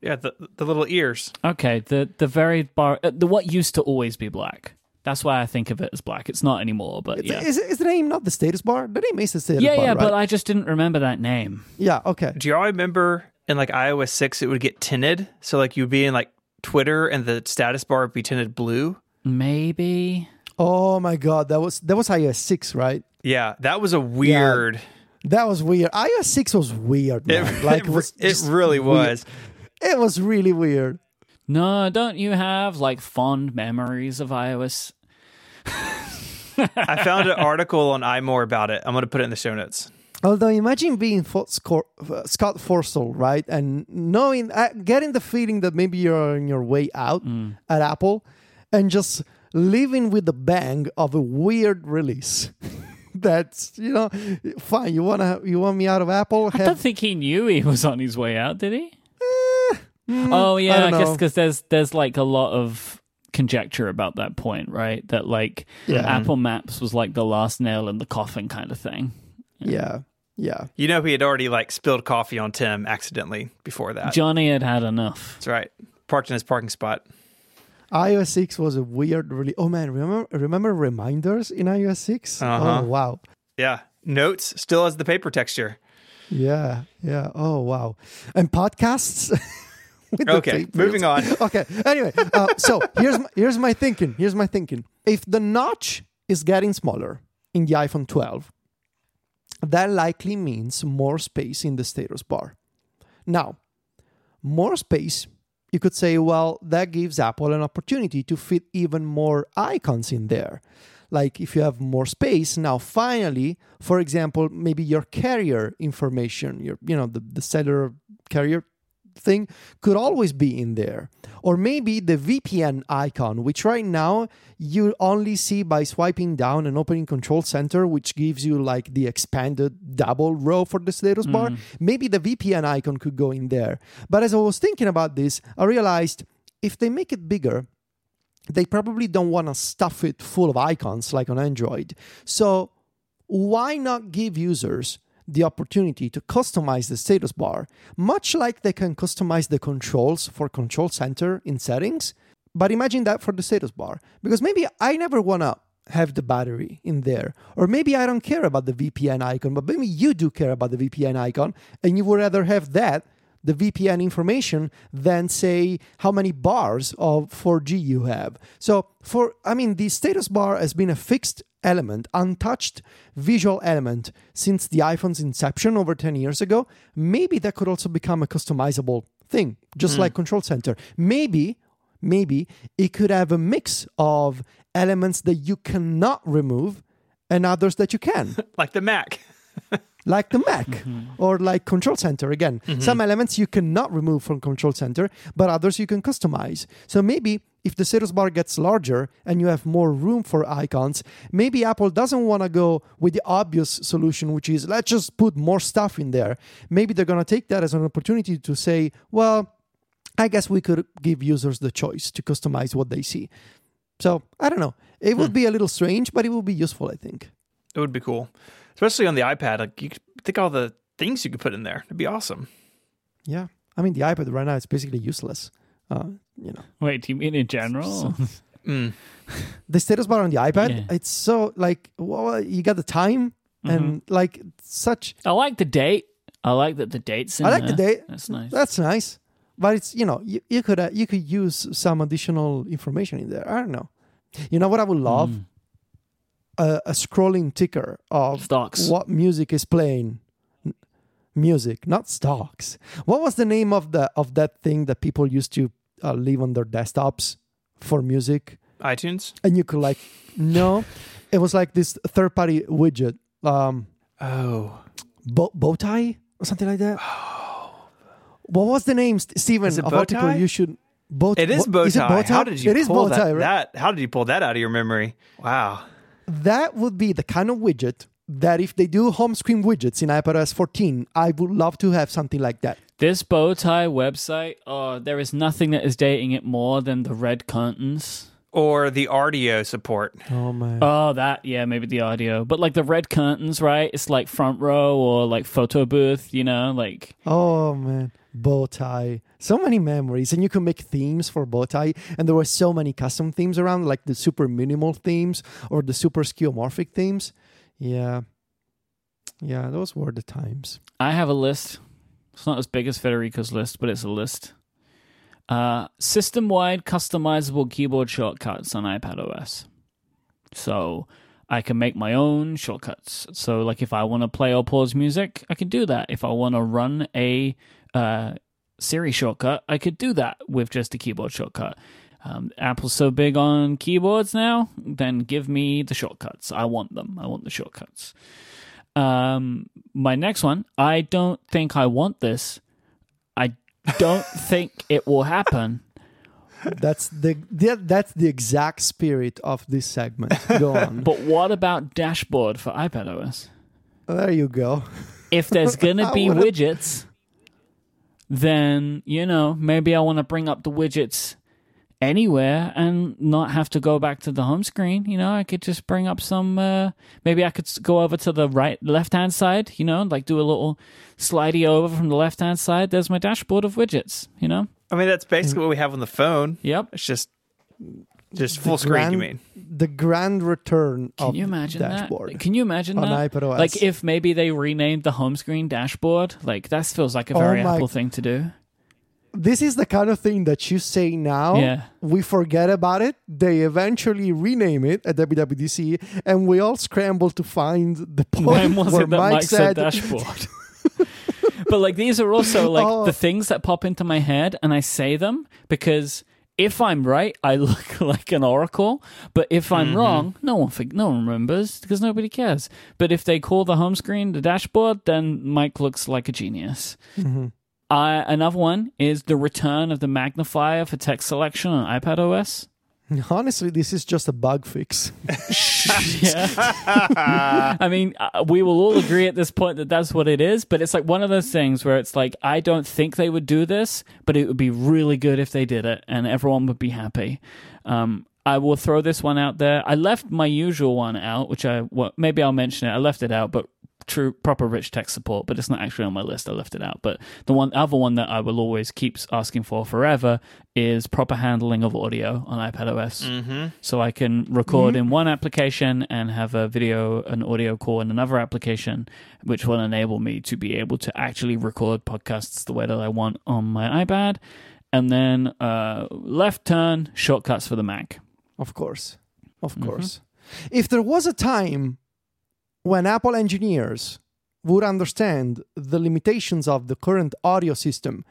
[SPEAKER 1] Yeah, the the little ears.
[SPEAKER 3] Okay, the the very bar, uh, the what used to always be black. That's why I think of it as black. It's not anymore, but
[SPEAKER 2] It's-
[SPEAKER 3] yeah.
[SPEAKER 2] Is, is the name not the status bar? The name is the status
[SPEAKER 3] yeah,
[SPEAKER 2] bar.
[SPEAKER 3] yeah,
[SPEAKER 2] right?
[SPEAKER 3] but I just didn't remember that name.
[SPEAKER 2] yeah, okay.
[SPEAKER 1] Do y'all remember in like iOS six it would get tinted? So like you'd be in like Twitter and the status bar would be tinted blue.
[SPEAKER 3] Maybe.
[SPEAKER 2] Oh my god, that was that was iOS six, right?
[SPEAKER 1] Yeah, that was a weird.
[SPEAKER 2] That was weird. iOS six was weird,
[SPEAKER 1] It,
[SPEAKER 2] like
[SPEAKER 1] it,
[SPEAKER 2] it was
[SPEAKER 1] it really
[SPEAKER 2] weird.
[SPEAKER 1] was.
[SPEAKER 2] It was really weird.
[SPEAKER 3] No, don't you have like fond memories of iOS?
[SPEAKER 1] I found an article on iMore about it. I'm going to put it in the show notes.
[SPEAKER 2] Although imagine being Fo- Scor- uh, Scott Forstall, right, and knowing, uh, getting the feeling that maybe you're on your way out at Apple, and just living with the bang of a weird release. That's you know, fine. You wanna you want me out of Apple?
[SPEAKER 3] I don't think he knew he was on his way out, did he? Oh yeah, I,
[SPEAKER 2] don't
[SPEAKER 3] guess because there's there's like a lot of conjecture about that point, right? That like
[SPEAKER 2] Yeah.
[SPEAKER 3] Apple Maps was like the last nail in the coffin kind of thing.
[SPEAKER 2] yeah, yeah.
[SPEAKER 1] You know, he had already like spilled coffee on Tim accidentally before that.
[SPEAKER 3] Johnny had had enough.
[SPEAKER 1] That's right. Parked in his parking spot.
[SPEAKER 2] iOS six was a weird really. Oh man, remember remember reminders in iOS 6
[SPEAKER 1] Uh-huh.
[SPEAKER 2] Oh wow.
[SPEAKER 1] Yeah. Notes still has the paper texture.
[SPEAKER 2] Yeah, yeah. Oh wow. And podcasts.
[SPEAKER 1] Okay, moving on.
[SPEAKER 2] okay. Anyway, uh, so here's my, here's my thinking. Here's my thinking. If the notch is getting smaller in the iPhone 12, that likely means more space in the status bar. Now, more space, you could say, well, that gives Apple an opportunity to fit even more icons in there. Like if you have more space, now finally, for example, maybe your carrier information, your you know, the, the cellular carrier thing could always be in there. Or maybe the VPN icon, which right now you only see by swiping down and opening Control Center, which gives you like the expanded double row for the status bar. Mm. Maybe the VPN icon could go in there. But as I was thinking about this, I realized if they make it bigger, they probably don't want to stuff it full of icons like on Android. So why not give users the opportunity to customize the status bar, much like they can customize the controls for Control Center in settings? But imagine that for the status bar, because maybe I never want to have the battery in there, or maybe I don't care about the VPN icon, but maybe you do care about the VPN icon, and you would rather have that the VPN information than say how many bars of 4G you have. So for I mean the status bar has been a fixed element, untouched visual element since the iPhone's inception over 10 years ago. Maybe that could also become a customizable thing, just hmm. like Control Center. Maybe maybe it could have a mix of elements that you cannot remove and others that you can
[SPEAKER 1] Like the Mac.
[SPEAKER 2] like the Mac mm-hmm. or like Control Center again. Mm-hmm. Some elements you cannot remove from Control Center, but others you can customize. So maybe if the status bar gets larger and you have more room for icons, maybe Apple doesn't want to go with the obvious solution, which is let's just put more stuff in there. Maybe they're going to take that as an opportunity to say, well, I guess we could give users the choice to customize what they see. So I don't know. It would hmm. be a little strange, but it would be useful, I think.
[SPEAKER 1] It would be cool, especially on the iPad. Like you could think all the things you could put in there. It'd be awesome.
[SPEAKER 2] Yeah. I mean, the iPad right now is basically useless. Uh, you know,
[SPEAKER 3] Wait, do you mean in general?
[SPEAKER 1] Mm.
[SPEAKER 2] the status bar on the iPad,
[SPEAKER 3] Yeah.
[SPEAKER 2] it's so like, well, you got the time and like such.
[SPEAKER 3] I like the date. I like that the date's in
[SPEAKER 2] I like the date.
[SPEAKER 3] That's nice.
[SPEAKER 2] That's nice. But it's, you know, you, you could uh, you could use some additional information in there. I don't know. You know what I would love?
[SPEAKER 3] Mm.
[SPEAKER 2] A, a scrolling ticker of
[SPEAKER 3] Stocks.
[SPEAKER 2] what music is playing. Music, not stocks. What was the name of the of that thing that people used to uh, leave on their desktops for music?
[SPEAKER 1] iTunes.
[SPEAKER 2] and you could like no it was like this third party widget um
[SPEAKER 1] Oh,
[SPEAKER 2] bow, bow tie or something like that What was the name, St- Stephen?
[SPEAKER 1] Is it
[SPEAKER 2] of article you should. Bow,
[SPEAKER 1] It is
[SPEAKER 2] Bo-
[SPEAKER 1] bow
[SPEAKER 2] Is it
[SPEAKER 1] tie.
[SPEAKER 2] bow tie?
[SPEAKER 1] How did you
[SPEAKER 2] It is
[SPEAKER 1] pull
[SPEAKER 2] bow
[SPEAKER 1] that,
[SPEAKER 2] right?
[SPEAKER 1] that? How did you pull that out of your memory? Wow.
[SPEAKER 2] That would be the kind of widget that if they do home screen widgets in iPadOS 14, I would love to have something like that.
[SPEAKER 3] This bow tie website, oh, there is nothing that is dating it more than the red curtains.
[SPEAKER 1] Or the audio support.
[SPEAKER 2] Oh man.
[SPEAKER 3] Oh, that yeah, maybe the audio, but like the red curtains, right? It's like front row or like photo booth, you know, like
[SPEAKER 2] Oh man, bow tie. So many memories, and you can make themes for bow tie. And there were so many custom themes around, like the super minimal themes or the super skeuomorphic themes. Yeah, yeah, those were the times.
[SPEAKER 3] I have a list. It's not as big as Federico's list, but it's a list. Uh, system-wide customizable keyboard shortcuts on iPad OS. So I can make my own shortcuts. So, like, if I want to play or pause music, I can do that. If I want to run a uh, Siri shortcut, I could do that with just a keyboard shortcut. Um, Apple's so big on keyboards now, then give me the shortcuts. I want them. I want the shortcuts. Um, my next one, I don't think I want this. I don't think it will happen.
[SPEAKER 2] That's the, the that's the exact spirit of this segment. Go on.
[SPEAKER 3] But what about dashboard for iPad OS?
[SPEAKER 2] there you go.
[SPEAKER 3] If there's gonna be
[SPEAKER 2] wouldn't-
[SPEAKER 3] widgets, then you know maybe I want to bring up the widgets anywhere and not have to go back to the home screen. You know, I could just bring up some. Uh, maybe I could go over to the right, left hand side. You know, like do a little slidey over from the left hand side. There's my dashboard of widgets. You know.
[SPEAKER 1] I mean, that's basically what we have on the phone.
[SPEAKER 3] Yep.
[SPEAKER 1] It's just just full screen,
[SPEAKER 2] grand-
[SPEAKER 1] you mean?
[SPEAKER 2] The grand return
[SPEAKER 3] Can
[SPEAKER 2] of
[SPEAKER 3] you imagine
[SPEAKER 2] dashboard
[SPEAKER 3] that? Can you imagine
[SPEAKER 2] on
[SPEAKER 3] that?
[SPEAKER 2] iPad OS.
[SPEAKER 3] Like if maybe they renamed the home screen dashboard, like that feels like a
[SPEAKER 2] Oh
[SPEAKER 3] very
[SPEAKER 2] my-
[SPEAKER 3] Apple thing to do.
[SPEAKER 2] This is the kind of thing that you say now.
[SPEAKER 3] Yeah.
[SPEAKER 2] We forget about it. They eventually rename it at WWDC, and we all scramble to find the point
[SPEAKER 3] When was
[SPEAKER 2] where
[SPEAKER 3] it that
[SPEAKER 2] Myke,
[SPEAKER 3] Myke said
[SPEAKER 2] said,
[SPEAKER 3] dashboard? but like these are also like
[SPEAKER 2] Oh.
[SPEAKER 3] the things that pop into my head and I say them because if I'm right, I look like an oracle. But if I'm
[SPEAKER 2] Mm-hmm.
[SPEAKER 3] wrong, no one fig- no one remembers because nobody cares. But if they call the home screen the dashboard, then Myke looks like a genius.
[SPEAKER 2] Mm-hmm.
[SPEAKER 3] Uh, another one is the return of the magnifier for text selection on iPad OS.
[SPEAKER 2] Honestly, this is just a bug fix.
[SPEAKER 3] yeah. I mean, uh, we will all agree at this point that that's what it is, but it's like one of those things where it's like, I don't think they would do this, but it would be really good if they did it and everyone would be happy. Um, I will throw this one out there. I left my usual one out, which I, well, maybe I'll mention it. I left it out, but true, proper rich text support, but it's not actually on my list. I left it out. But the one, other one that I will always keep asking for forever is proper handling of audio on iPad OS
[SPEAKER 1] Mm-hmm.
[SPEAKER 3] so I can record in one application and have a video, an audio call in another application, which will enable me to be able to actually record podcasts the way that I want on my iPad. And then uh, left turn shortcuts for the Mac.
[SPEAKER 2] Of course. Of
[SPEAKER 3] Mm-hmm.
[SPEAKER 2] course. If there was a time when Apple engineers would understand the limitations of the current audio system,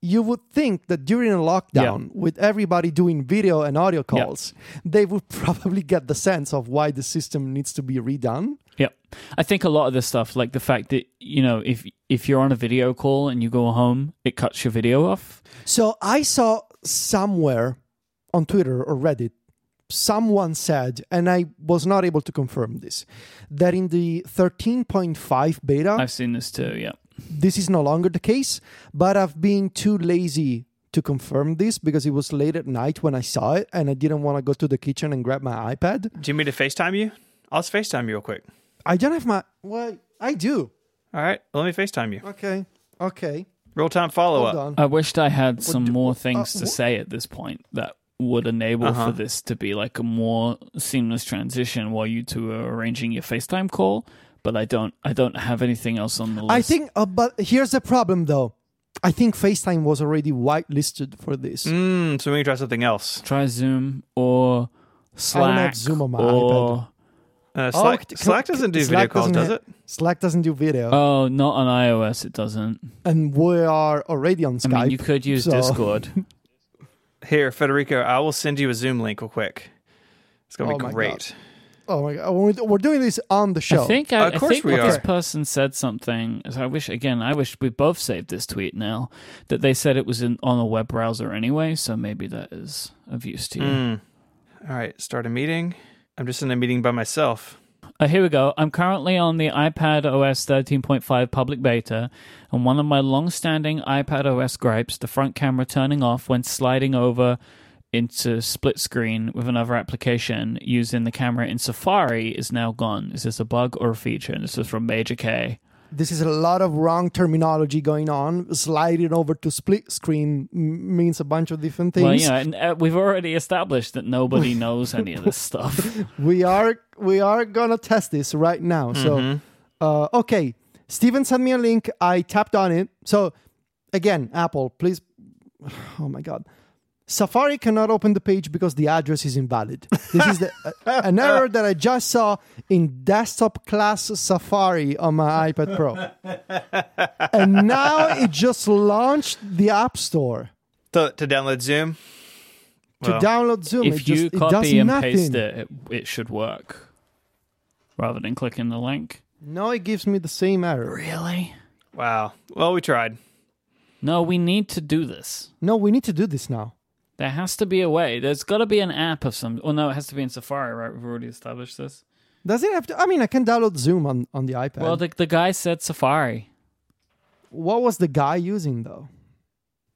[SPEAKER 2] you would think that during a lockdown, with everybody doing video and audio calls, they would probably get the sense of why the system needs to be redone.
[SPEAKER 3] Yeah. I think a lot of this stuff, like the fact that, you know, if if you're on a video call and you go home, it cuts your video off.
[SPEAKER 2] So I saw somewhere on Twitter or Reddit, someone said, and I was not able to confirm this, that in the 13.5 beta,
[SPEAKER 3] I've seen this too, yeah.
[SPEAKER 2] this is no longer the case, but I've been too lazy to confirm this because it was late at night when I saw it and I didn't want to go to the kitchen and grab my iPad.
[SPEAKER 1] Do you need to FaceTime you? I'll just FaceTime you real quick.
[SPEAKER 2] I don't have my. Well, I do.
[SPEAKER 1] All right, let me FaceTime you.
[SPEAKER 2] Okay. Okay.
[SPEAKER 1] Real time follow up.
[SPEAKER 3] I wished I had some
[SPEAKER 2] do-
[SPEAKER 3] more
[SPEAKER 2] uh,
[SPEAKER 3] things to say at this point that would enable
[SPEAKER 1] Uh-huh.
[SPEAKER 3] for this to be like a more seamless transition while you two are arranging your FaceTime call. But I don't. I don't have anything else on the list.
[SPEAKER 2] I think, uh, but here's the problem though. I think FaceTime was already whitelisted for this.
[SPEAKER 1] Mm, so we can try something else.
[SPEAKER 3] try Zoom or Slack
[SPEAKER 2] have Zoom on my
[SPEAKER 3] or
[SPEAKER 1] Uh,
[SPEAKER 2] Oh,
[SPEAKER 1] Slack,
[SPEAKER 2] c-
[SPEAKER 1] Slack doesn't do
[SPEAKER 2] Slack
[SPEAKER 1] video calls,
[SPEAKER 2] doesn't
[SPEAKER 1] does
[SPEAKER 2] ha-
[SPEAKER 1] it?
[SPEAKER 2] Slack doesn't do video,
[SPEAKER 3] oh, not on iOS. It doesn't.
[SPEAKER 2] and we are already on
[SPEAKER 3] I
[SPEAKER 2] Skype.
[SPEAKER 3] mean, you could use
[SPEAKER 2] so-
[SPEAKER 3] Discord.
[SPEAKER 1] Here, Federico, I will send you a Zoom link real quick. It's gonna
[SPEAKER 2] Oh
[SPEAKER 1] be
[SPEAKER 2] my
[SPEAKER 1] great.
[SPEAKER 2] Oh my god, we're we're doing this on the show.
[SPEAKER 3] I think I,
[SPEAKER 1] Of
[SPEAKER 3] I
[SPEAKER 1] course
[SPEAKER 3] think
[SPEAKER 1] we
[SPEAKER 3] this
[SPEAKER 1] are.
[SPEAKER 3] person said something. so I wish again. I wish we both saved this tweet now. That they said it was in on a web browser anyway. So maybe that is of use to you.
[SPEAKER 1] Mm. All right, start a meeting. I'm just in a meeting by myself.
[SPEAKER 3] Uh, here we go. I'm currently on the iPad OS 13.5 public beta, and one of my long-standing iPad OS gripes, the front camera turning off when sliding over into split screen with another application using the camera in Safari, is now gone. Is this a bug or a feature? And this is from Major K.
[SPEAKER 2] this is a lot of wrong terminology going on. Sliding over to split screen m- means a bunch of different things.
[SPEAKER 3] Well, yeah, and, uh, we've already established that nobody knows any of this stuff.
[SPEAKER 2] we are we are gonna test this right now. So,
[SPEAKER 1] Mhm.
[SPEAKER 2] uh, okay, Stephen sent me a link. I tapped on it. So, again, Apple, please. Oh my God. Safari cannot open the page because the address is invalid. This is the, uh, an error that I just saw in desktop class Safari on my iPad Pro. and now it just launched the App Store
[SPEAKER 1] To, to download Zoom.
[SPEAKER 2] to
[SPEAKER 1] Well,
[SPEAKER 2] download Zoom. it
[SPEAKER 3] if
[SPEAKER 2] just
[SPEAKER 3] you
[SPEAKER 2] it does
[SPEAKER 3] copy and
[SPEAKER 2] nothing.
[SPEAKER 3] paste it, it, it should work. Rather than clicking the link.
[SPEAKER 2] No, it gives me the same error.
[SPEAKER 3] Really?
[SPEAKER 1] Wow. Well, we tried.
[SPEAKER 3] No, we need to do this.
[SPEAKER 2] No, we need to do this now.
[SPEAKER 3] There has to be a way. There's got to be an app of some. Oh no, it has to be in Safari, right? We've already established this.
[SPEAKER 2] Does it have to? I mean, I can download Zoom on, on the iPad.
[SPEAKER 3] Well, the the guy said Safari.
[SPEAKER 2] what was the guy using though?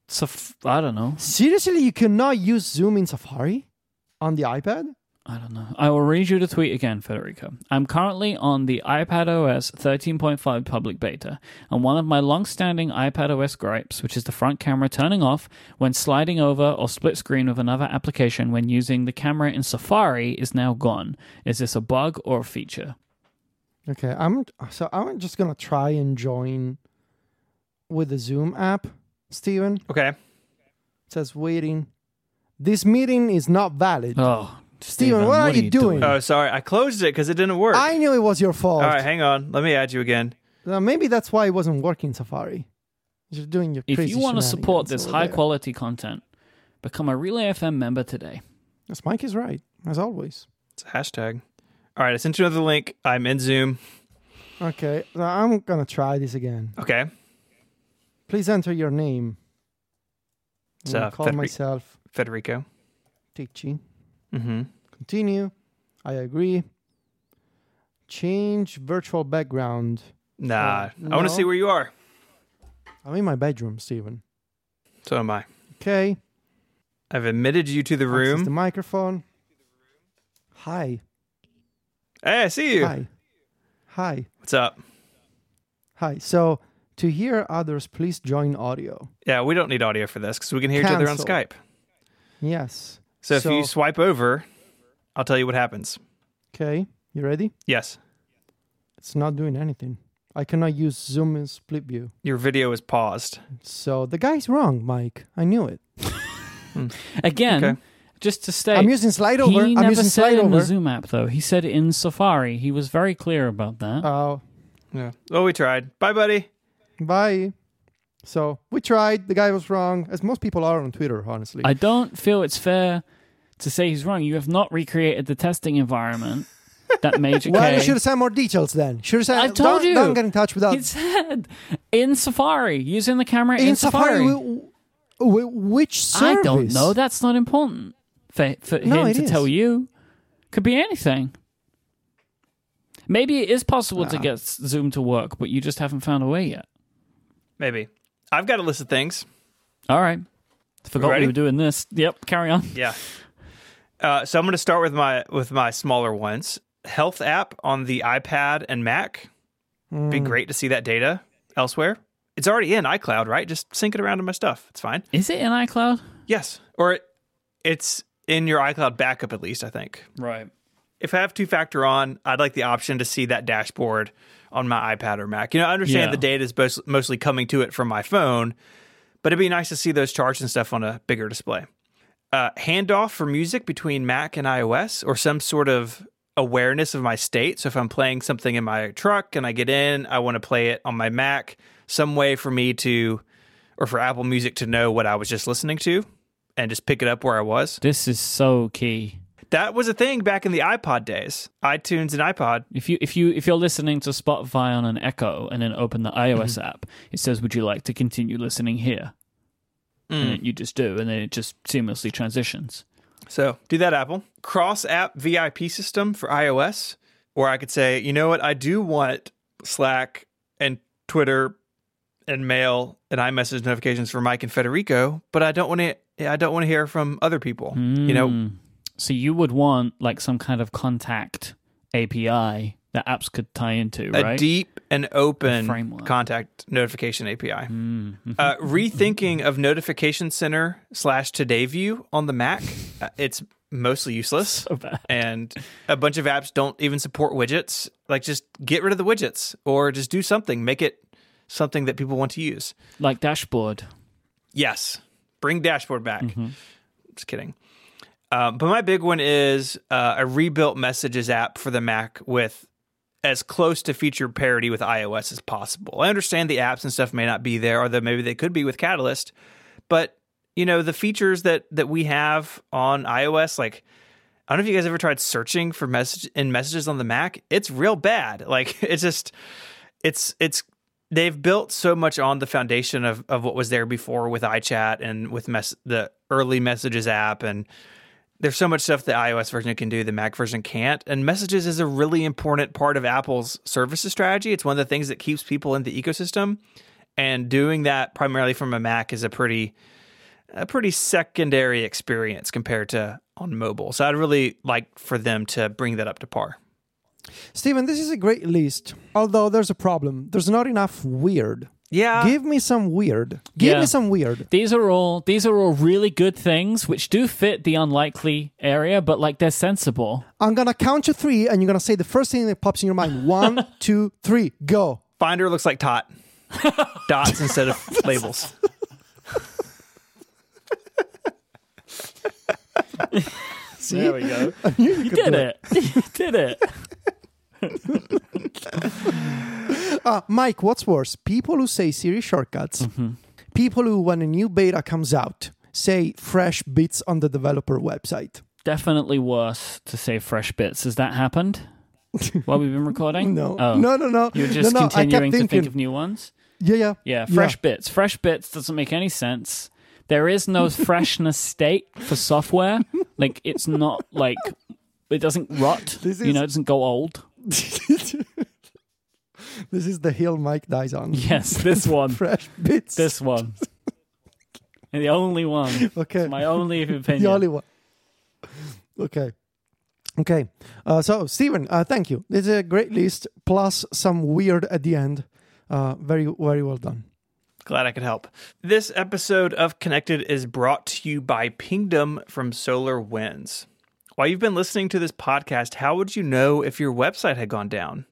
[SPEAKER 3] Saf- I don't know.
[SPEAKER 2] Seriously, you cannot use Zoom in Safari on the iPad?
[SPEAKER 3] I don't know. I will read you the tweet again, Federico. I'm currently on the iPad OS 13.5 public beta, and one of my long-standing iPad OS gripes, which is the front camera turning off when sliding over or split screen with another application when using the camera in Safari, is now gone. Is this a bug or a feature?
[SPEAKER 2] Okay, I'm so I'm just gonna try and join with the Zoom app. Stephen it
[SPEAKER 1] Okay.
[SPEAKER 2] says waiting. This meeting is not valid.
[SPEAKER 3] Oh,
[SPEAKER 2] Stephen, what are you doing?
[SPEAKER 1] Oh, sorry. I closed it because it didn't work.
[SPEAKER 2] I knew it was your fault.
[SPEAKER 1] All right, hang on. Let me add you again.
[SPEAKER 2] Uh, maybe that's why it wasn't working in Safari. You're doing your
[SPEAKER 3] If
[SPEAKER 2] crazy
[SPEAKER 3] you want to support this high
[SPEAKER 2] there.
[SPEAKER 3] quality content, become a Relay FM member today.
[SPEAKER 2] Yes, Myke is right as always.
[SPEAKER 1] It's a hashtag. All right, I sent you another link. I'm in Zoom.
[SPEAKER 2] Okay, so I'm gonna try this again.
[SPEAKER 1] Okay.
[SPEAKER 2] Please enter your name.
[SPEAKER 1] It's,
[SPEAKER 2] I'm
[SPEAKER 1] uh,
[SPEAKER 2] call
[SPEAKER 1] Federic-
[SPEAKER 2] myself
[SPEAKER 1] Federico.
[SPEAKER 2] Ticci.
[SPEAKER 1] Mm-hmm.
[SPEAKER 2] Continue. I agree. Change virtual background.
[SPEAKER 1] Nah,
[SPEAKER 2] Uh,
[SPEAKER 1] I want to see where you are.
[SPEAKER 2] I'm in my bedroom, Stephen.
[SPEAKER 1] So am I.
[SPEAKER 2] Okay.
[SPEAKER 1] I've admitted you to the
[SPEAKER 2] Access
[SPEAKER 1] room.
[SPEAKER 2] the microphone. Hi.
[SPEAKER 1] hey, I see you.
[SPEAKER 2] Hi. Hi.
[SPEAKER 1] What's up?
[SPEAKER 2] Hi. So to hear others, please join audio.
[SPEAKER 1] Yeah, we don't need audio for this because we can hear each other on Skype.
[SPEAKER 2] Yes.
[SPEAKER 1] So if you swipe over, I'll tell you what happens.
[SPEAKER 2] Okay. You ready?
[SPEAKER 1] Yes,
[SPEAKER 2] It's not doing anything. I cannot use Zoom in split view.
[SPEAKER 1] your video is paused.
[SPEAKER 2] So the guy's wrong, Myke. I knew it. Hmm.
[SPEAKER 3] Again,
[SPEAKER 1] Okay.
[SPEAKER 3] just to stay.
[SPEAKER 2] I'm using slide over.
[SPEAKER 3] he
[SPEAKER 2] I'm
[SPEAKER 3] never
[SPEAKER 2] using
[SPEAKER 3] said
[SPEAKER 2] slide
[SPEAKER 3] in the. Zoom app though. He said in Safari. He was very clear about that.
[SPEAKER 2] Oh,
[SPEAKER 1] Yeah. Oh, we tried. Bye, buddy.
[SPEAKER 2] bye. So we tried. The guy was wrong, as most people are on Twitter, honestly.
[SPEAKER 3] I don't feel it's fair to say he's wrong. You have not recreated the testing environment that Major
[SPEAKER 2] well,
[SPEAKER 3] K.
[SPEAKER 2] you should have sent more details then. Should have said.
[SPEAKER 3] I told
[SPEAKER 2] don't,
[SPEAKER 3] you.
[SPEAKER 2] Don't get in touch without.
[SPEAKER 3] He said in Safari using the camera in,
[SPEAKER 2] in Safari,
[SPEAKER 3] Safari.
[SPEAKER 2] wi- wi- which service?
[SPEAKER 3] I don't know. That's not important for for
[SPEAKER 2] No,
[SPEAKER 3] him to
[SPEAKER 2] is.
[SPEAKER 3] tell you. Could be anything. Maybe it is possible to get Zoom to work, but you just haven't found a way yet.
[SPEAKER 1] Maybe. I've got a list of things.
[SPEAKER 3] All right. Forgot we
[SPEAKER 1] ready?
[SPEAKER 3] were doing this. Yep, carry on.
[SPEAKER 1] Yeah. Uh, so I'm going to start with my with my smaller ones. Health app on the iPad and Mac. Be
[SPEAKER 2] Mm.
[SPEAKER 1] great to see that data elsewhere. It's already in iCloud, right? Just sync it around to my stuff. It's fine.
[SPEAKER 3] Is it in iCloud?
[SPEAKER 1] Yes, or it, it's in your iCloud backup at least. I think.
[SPEAKER 3] Right.
[SPEAKER 1] If I have two factor on, I'd like the option to see that dashboard on my iPad or Mac. You know, I understand
[SPEAKER 3] Yeah.
[SPEAKER 1] the data is mostly coming to it from my phone, but it'd be nice to see those charts and stuff on a bigger display. Uh, handoff for music between Mac and iOS, or some sort of awareness of my state. So if I'm playing something in my truck and I get in, I want to play it on my Mac. Some way for me to, or for Apple Music to know what I was just listening to, and just pick it up where I was.
[SPEAKER 3] This is so key.
[SPEAKER 1] That was a thing back in the iPod days, iTunes and iPod.
[SPEAKER 3] If you if you if you're listening to Spotify on an Echo and then open the iOS app, it says, "Would you like to continue listening here?" And you just do, and then it just seamlessly transitions.
[SPEAKER 1] So do that, Apple. Cross app VIP system for iOS. Or I could say, you know what? I do want Slack and Twitter and mail and iMessage notifications for Myke and Federico, but I don't want to. I don't want to hear from other people. You know,
[SPEAKER 3] Mm. So you would want like some kind of contact API that apps could tie into,
[SPEAKER 1] a
[SPEAKER 3] right?
[SPEAKER 1] deep and open
[SPEAKER 3] framework.
[SPEAKER 1] contact notification API.
[SPEAKER 3] Mm.
[SPEAKER 1] Uh, rethinking of Notification Center slash Today View on the Mac. Uh, it's mostly useless.
[SPEAKER 3] So
[SPEAKER 1] and a bunch of apps don't even support widgets. Like, just get rid of the widgets or just do something. Make it something that people want to use.
[SPEAKER 3] Like dashboard.
[SPEAKER 1] Yes, bring dashboard back. Just kidding. Um, but my big one is uh, a rebuilt messages app for the Mac with as close to feature parity with iOS as possible. I understand the apps and stuff may not be there, although maybe they could be with Catalyst. But you know, the features that that we have on iOS, like I don't know if you guys ever tried searching for message in messages on the Mac. It's real bad. Like it's just it's it's they've built so much on the foundation of of what was there before with iChat and with mess the early messages app and there's so much stuff the iOS version can do the Mac version can't and messages is a really important part of Apple's services strategy it's one of the things that keeps people in the ecosystem and doing that primarily from a Mac is a pretty a pretty secondary experience compared to on mobile so I'd really like for them to bring that up to par
[SPEAKER 2] Stephen, this is a great list. Although there's a problem. There's not enough weird.
[SPEAKER 1] Yeah
[SPEAKER 2] Give me some weird. Give
[SPEAKER 3] Yeah.
[SPEAKER 2] me some weird.
[SPEAKER 3] These are all these are all really good things which do fit the unlikely area, but like they're sensible.
[SPEAKER 2] I'm gonna count to three, and you're gonna say the first thing that pops in your mind. One, two, three, go.
[SPEAKER 1] Finder looks like tot dots instead of labels
[SPEAKER 2] See,
[SPEAKER 3] There we go.
[SPEAKER 2] You,
[SPEAKER 3] You did
[SPEAKER 2] do
[SPEAKER 3] it. You did it.
[SPEAKER 2] Uh, Myke, what's worse? People who say Siri shortcuts.
[SPEAKER 3] Mm-hmm.
[SPEAKER 2] People who, when a new beta comes out, say fresh bits on the developer website.
[SPEAKER 3] Definitely worse to say fresh bits. Has that happened while we've been recording?
[SPEAKER 2] No,
[SPEAKER 3] Oh.
[SPEAKER 2] no, no, no.
[SPEAKER 3] You're just
[SPEAKER 2] no, no,
[SPEAKER 3] continuing to think of new ones?
[SPEAKER 2] Yeah, yeah.
[SPEAKER 3] Yeah, fresh bits. Fresh bits doesn't make any sense. There is no freshness state for software. Like it's not like it doesn't rot.
[SPEAKER 2] This
[SPEAKER 3] you
[SPEAKER 2] is-
[SPEAKER 3] know, it doesn't go old.
[SPEAKER 2] this is the hill Myke dies on.
[SPEAKER 3] Yes, this one.
[SPEAKER 2] Fresh bits.
[SPEAKER 3] This one. And the only one.
[SPEAKER 2] Okay.
[SPEAKER 3] It's my only opinion.
[SPEAKER 2] the only one. Okay. Okay. Uh, so, Stephen, uh, thank you. This is a great list, plus some weird at the end. Uh, very, very well done.
[SPEAKER 1] Glad I could help. This episode of Connected is brought to you by Pingdom from SolarWinds. While you've been listening to this podcast, how would you know if your website had gone down?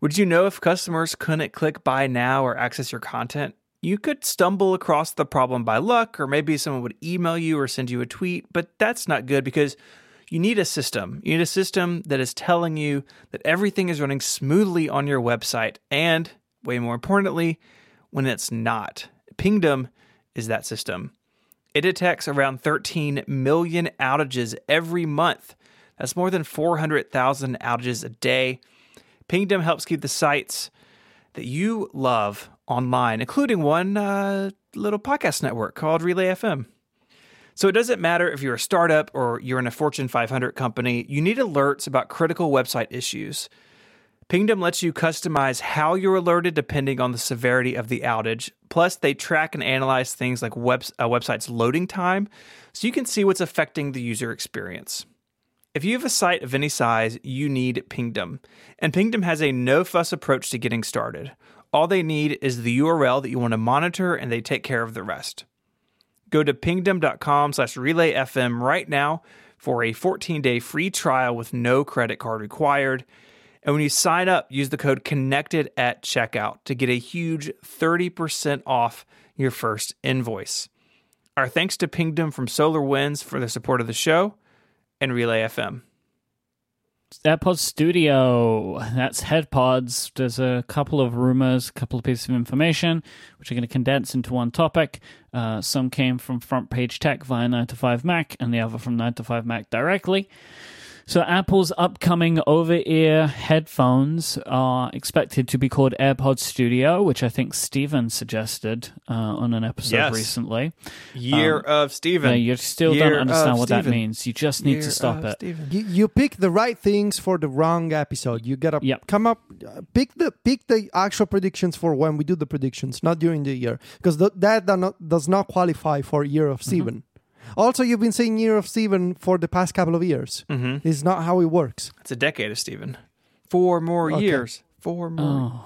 [SPEAKER 1] Would you know if customers couldn't click buy now or access your content? You could stumble across the problem by luck, or maybe someone would email you or send you a tweet, but that's not good because you need a system. You need a system that is telling you that everything is running smoothly on your website, and way more importantly, when it's not. Pingdom is that system. It detects around 13 million outages every month. That's more than 400,000 outages a day. Pingdom helps keep the sites that you love online, including one uh, little podcast network called Relay FM. So it doesn't matter if you're a startup or you're in a Fortune 500 company, you need alerts about critical website issues. Pingdom lets you customize how you're alerted depending on the severity of the outage. Plus, they track and analyze things like web, a website's loading time so you can see what's affecting the user experience. If you have a site of any size, you need Pingdom. And Pingdom has a no fuss approach to getting started. All they need is the URL that you want to monitor, and they take care of the rest. Go to pingdom.com slash relayfm right now for a 14 day free trial with no credit card required. And when you sign up, use the code connected at checkout to get a huge 30% off your first invoice. Our thanks to Pingdom from SolarWinds for the support of the show and Relay FM.
[SPEAKER 3] AirPods Studio. That's HeadPods. There's a couple of rumors, a couple of pieces of information, which are going to condense into one topic. Uh, some came from Front Page Tech via 9 to 5 Mac, and the other from 9 to 5 Mac directly. So, Apple's upcoming over ear headphones are expected to be called AirPods Studio, which I think Stephen suggested uh, on an episode
[SPEAKER 1] Yes.
[SPEAKER 3] recently.
[SPEAKER 1] Year of Stephen.
[SPEAKER 3] Yeah, you still
[SPEAKER 1] Year
[SPEAKER 3] don't understand
[SPEAKER 1] of
[SPEAKER 3] what that means. You just need
[SPEAKER 1] Year
[SPEAKER 3] to stop it.
[SPEAKER 2] You, you pick the right things for the wrong episode. You gotta
[SPEAKER 3] Yep.
[SPEAKER 2] come up, uh, pick the pick the actual predictions for when we do the predictions, not during the year, because th- that not, does not qualify for year of Stephen. Also, you've been saying year of Stephen for the past couple of years.
[SPEAKER 1] Mhm.
[SPEAKER 2] It's not how it works.
[SPEAKER 1] It's a decade of Stephen. Four more
[SPEAKER 2] Okay.
[SPEAKER 1] years. Four more.
[SPEAKER 3] Oh.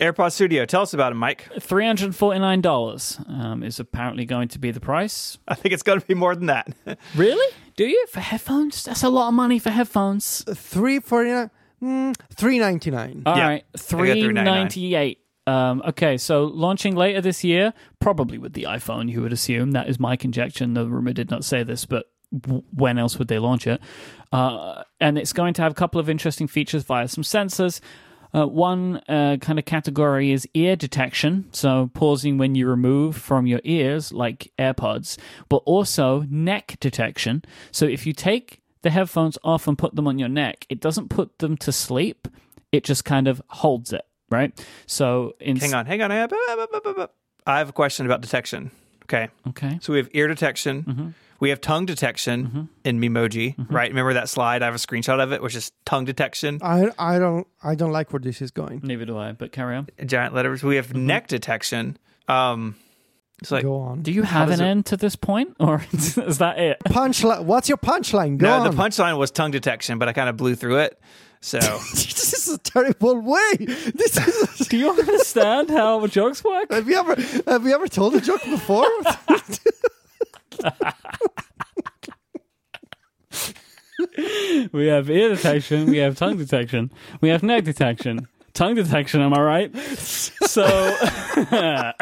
[SPEAKER 1] AirPod Studio. Tell us about it, Myke.
[SPEAKER 3] $349 um, is apparently going to be the price.
[SPEAKER 1] I think it's going to be more than that.
[SPEAKER 3] Really? Do you? For headphones? That's a lot of money for headphones.
[SPEAKER 2] Three forty nine, mm, three ninety nine.
[SPEAKER 3] All
[SPEAKER 1] Yeah.
[SPEAKER 3] right,
[SPEAKER 1] I got
[SPEAKER 3] three
[SPEAKER 1] $3.99.
[SPEAKER 3] Um, okay, so launching later this year, probably with the iPhone, you would assume. That is my conjecture. The rumor did not say this, but when else would they launch it? Uh, and it's going to have a couple of interesting features via some sensors. Uh, one uh, kind of category is ear detection, so pausing when you remove from your ears, like AirPods, but also neck detection. So if you take the headphones off and put them on your neck, it doesn't put them to sleep, it just kind of holds it, right? So, in
[SPEAKER 1] hang on, hang on. hang on. I have a question about detection. Okay.
[SPEAKER 3] Okay.
[SPEAKER 1] So we have ear detection.
[SPEAKER 3] Mm-hmm.
[SPEAKER 1] We have tongue detection in Memoji, right? Remember that slide? I have a screenshot of it, which is tongue detection,
[SPEAKER 2] I I don't I don't like where this is going.
[SPEAKER 3] Neither do I, but carry on.
[SPEAKER 1] giant letters. We have
[SPEAKER 3] Mm-hmm.
[SPEAKER 1] neck detection. Um, it's like
[SPEAKER 2] Go on.
[SPEAKER 3] Do you have an
[SPEAKER 1] it-
[SPEAKER 3] end to this point, or is that it?
[SPEAKER 2] Punchline. What's your punchline? Go
[SPEAKER 1] no,
[SPEAKER 2] on.
[SPEAKER 1] the punchline was tongue detection, but I kind of blew through it. So
[SPEAKER 2] this is a terrible way. This is.
[SPEAKER 3] Do you understand how jokes work?
[SPEAKER 2] have you ever have you ever told a joke before?
[SPEAKER 3] We have ear detection, we have tongue detection, we have neck detection. Tongue detection, am I right? So,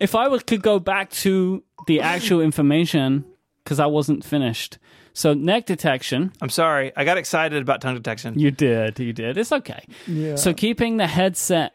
[SPEAKER 3] if I could go back to the actual information, because I wasn't finished. So, neck detection,
[SPEAKER 1] I'm sorry, I got excited about tongue detection.
[SPEAKER 3] you did, you did. It's okay.
[SPEAKER 2] yeah.
[SPEAKER 3] So keeping the headset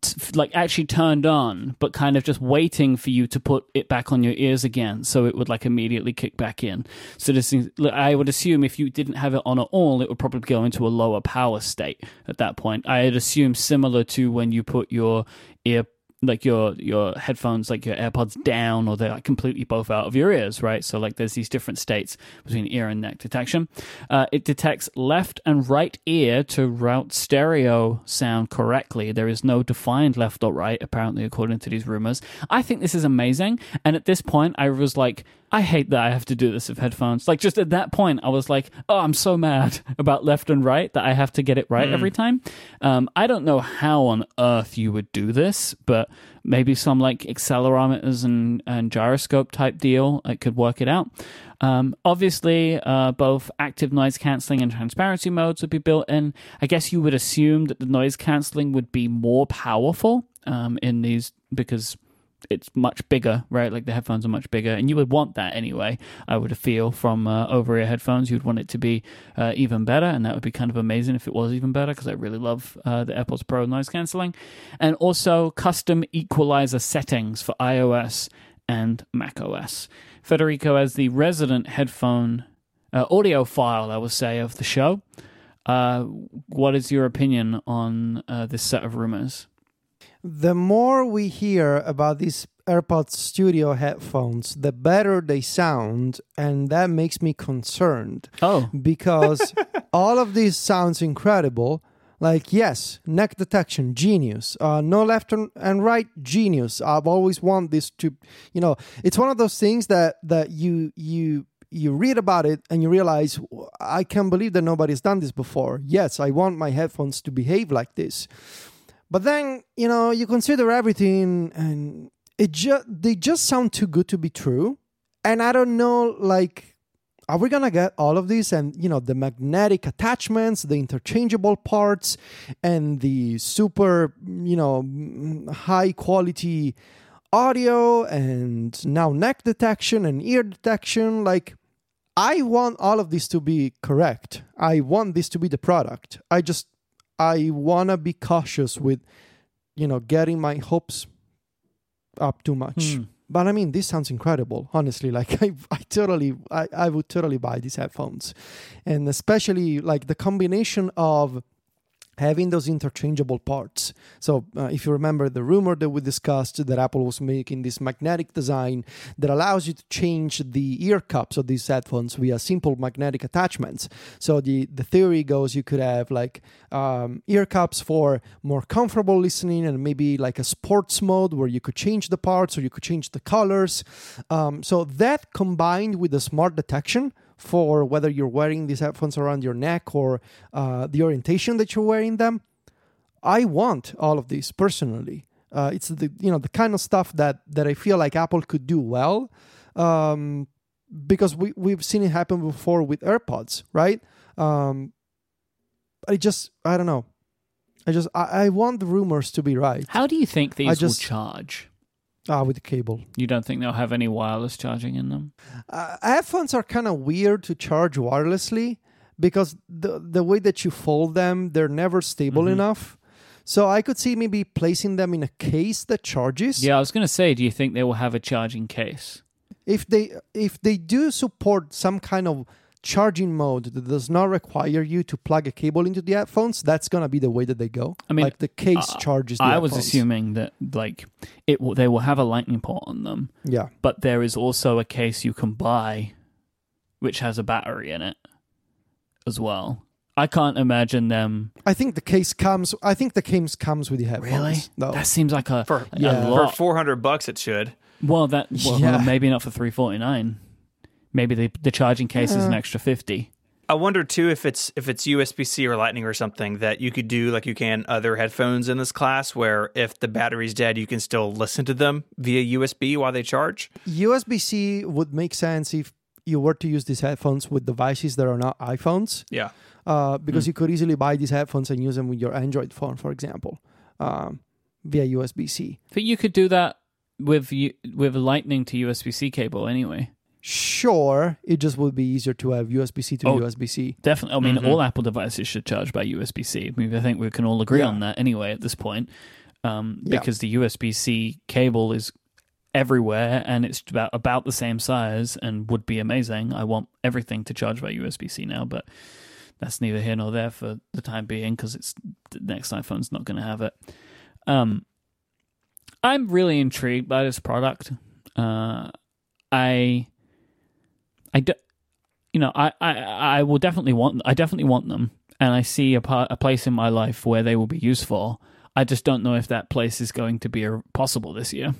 [SPEAKER 3] t- like actually turned on, but kind of just waiting for you to put it back on your ears again, so it would like immediately kick back in. So this is, I would assume if you didn't have it on at all, it would probably go into a lower power state at that point. I'd assume similar to when you put your ear like your your headphones like your airpods down or they're like completely both out of your ears right? So like there's these different states between ear and neck detection. Uh, it detects left and right ear to route stereo sound correctly. There is no defined left or right apparently according to these rumors. I think this is amazing. And at this point i was like I hate that I have to do this with headphones. Like just at that point, I was like, "Oh, I'm so mad about left and right that I have to get it right every time." Um, I don't know how on earth you would do this, but maybe some like accelerometers and, and gyroscope type deal it could work it out. Um, obviously, uh, both active noise cancelling and transparency modes would be built in. I guess you would assume that the noise cancelling would be more powerful um, in these because it's much bigger, right? Like the headphones are much bigger, and you would want that anyway. I would feel from uh, over-ear headphones, you'd want it to be uh, even better, and that would be kind of amazing if it was even better because I really love uh, the AirPods Pro noise canceling, and also custom equalizer settings for iOS and macOS. Federico, as the resident headphone uh, audiophile, I would say, of the show, uh, what is your opinion on uh, this set of rumors?
[SPEAKER 2] The more we hear about these AirPods Studio headphones, the better they sound, and that makes me concerned
[SPEAKER 3] Oh,
[SPEAKER 2] because all of this sounds incredible. Like yes, neck detection, genius. Uh, no left and, and right, genius. I've always wanted this to, you know, it's one of those things that that you you you read about it and you realize I can't believe that nobody's done this before. Yes, I want my headphones to behave like this. But then, you know, you consider everything and it just they just sound too good to be true. And I don't know like are we to get all of this and you know the magnetic attachments, the interchangeable parts and the super, you know, high quality audio and now neck detection and ear detection like I want all of this to be correct. I want this to be the product. I just I wanna be cautious with, you know, getting my hopes up too much.
[SPEAKER 3] Hmm.
[SPEAKER 2] But I mean, this sounds incredible. Honestly, like I, I totally, I, I would totally buy these headphones, and especially like the combination of having those interchangeable parts. So, uh, if you remember the rumor that we discussed, that Apple was making this magnetic design that allows you to change the ear cups of these headphones via simple magnetic attachments. So, the, the theory goes you could have like um, ear cups for more comfortable listening and maybe like a sports mode where you could change the parts or you could change the colors. Um, so, that combined with the smart detection for whether you're wearing these headphones around your neck or uh, the orientation that you're wearing them. I want all of these personally. Uh, it's the you know the kind of stuff that that I feel like Apple could do well, um, because we we've seen it happen before with AirPods, right? Um, I just I don't know. I just I, I want the rumors to be right.
[SPEAKER 3] How do you think these
[SPEAKER 2] just-
[SPEAKER 3] will charge?
[SPEAKER 2] Ah, with the cable.
[SPEAKER 3] You don't think they'll have any wireless charging in them?
[SPEAKER 2] uh, headphones are kind of weird to charge wirelessly because the the way that you fold them, they're never stable
[SPEAKER 3] Mhm.
[SPEAKER 2] enough. So I could see maybe placing them in a case that charges.
[SPEAKER 3] Yeah, I was going to say, do you think they will have a charging case?
[SPEAKER 2] If they if they do support some kind of charging mode that does not require you to plug a cable into the headphones, that's gonna be the way that they go.
[SPEAKER 3] I mean,
[SPEAKER 2] like the case
[SPEAKER 3] uh,
[SPEAKER 2] charges. The
[SPEAKER 3] I was assuming that like it will, they will have a lightning port on them,
[SPEAKER 2] Yeah.
[SPEAKER 3] but there is also a case you can buy which has a battery in it as well. I can't imagine them.
[SPEAKER 2] I think the case comes. I think the case comes with the headphones. Really? No.
[SPEAKER 3] That seems like a,
[SPEAKER 1] For-
[SPEAKER 3] a
[SPEAKER 2] Yeah.
[SPEAKER 1] For four hundred bucks, it should.
[SPEAKER 3] well, that well,
[SPEAKER 2] Yeah.
[SPEAKER 3] maybe not for three forty nine. Maybe the the charging case is an extra fifty.
[SPEAKER 1] I wonder too if it's if it's USB C or Lightning or something that you could do like you can other headphones in this class, where if the battery's dead, you can still listen to them via USB while they charge.
[SPEAKER 2] USB C would make sense if you were to use these headphones with devices that are not iPhones,
[SPEAKER 1] Yeah,
[SPEAKER 2] uh, because
[SPEAKER 3] Hmm.
[SPEAKER 2] you could easily buy these headphones and use them with your Android phone, for example, um, via USB C.
[SPEAKER 3] But you could do that with with a lightning to USB C cable anyway.
[SPEAKER 2] Sure, it just would be easier to have USB C to
[SPEAKER 3] Oh.
[SPEAKER 2] USB C.
[SPEAKER 3] Definitely. I mean,
[SPEAKER 1] Mhm.
[SPEAKER 3] all Apple devices should charge by USB C. I mean, I think we can all agree
[SPEAKER 2] Yeah.
[SPEAKER 3] on that anyway at this point, um,
[SPEAKER 2] Yeah.
[SPEAKER 3] because the USB C cable is everywhere and it's about about the same size and would be amazing. I want everything to charge by USB C now, but that's neither here nor there for the time being because it's the next iPhone's not going to have it. Um, I'm really intrigued by this product. Uh, I, I do, you know, I, I, I will definitely want, I definitely want them, and I see a part, a place in my life where they will be useful. I just don't know if that place is going to be possible this year.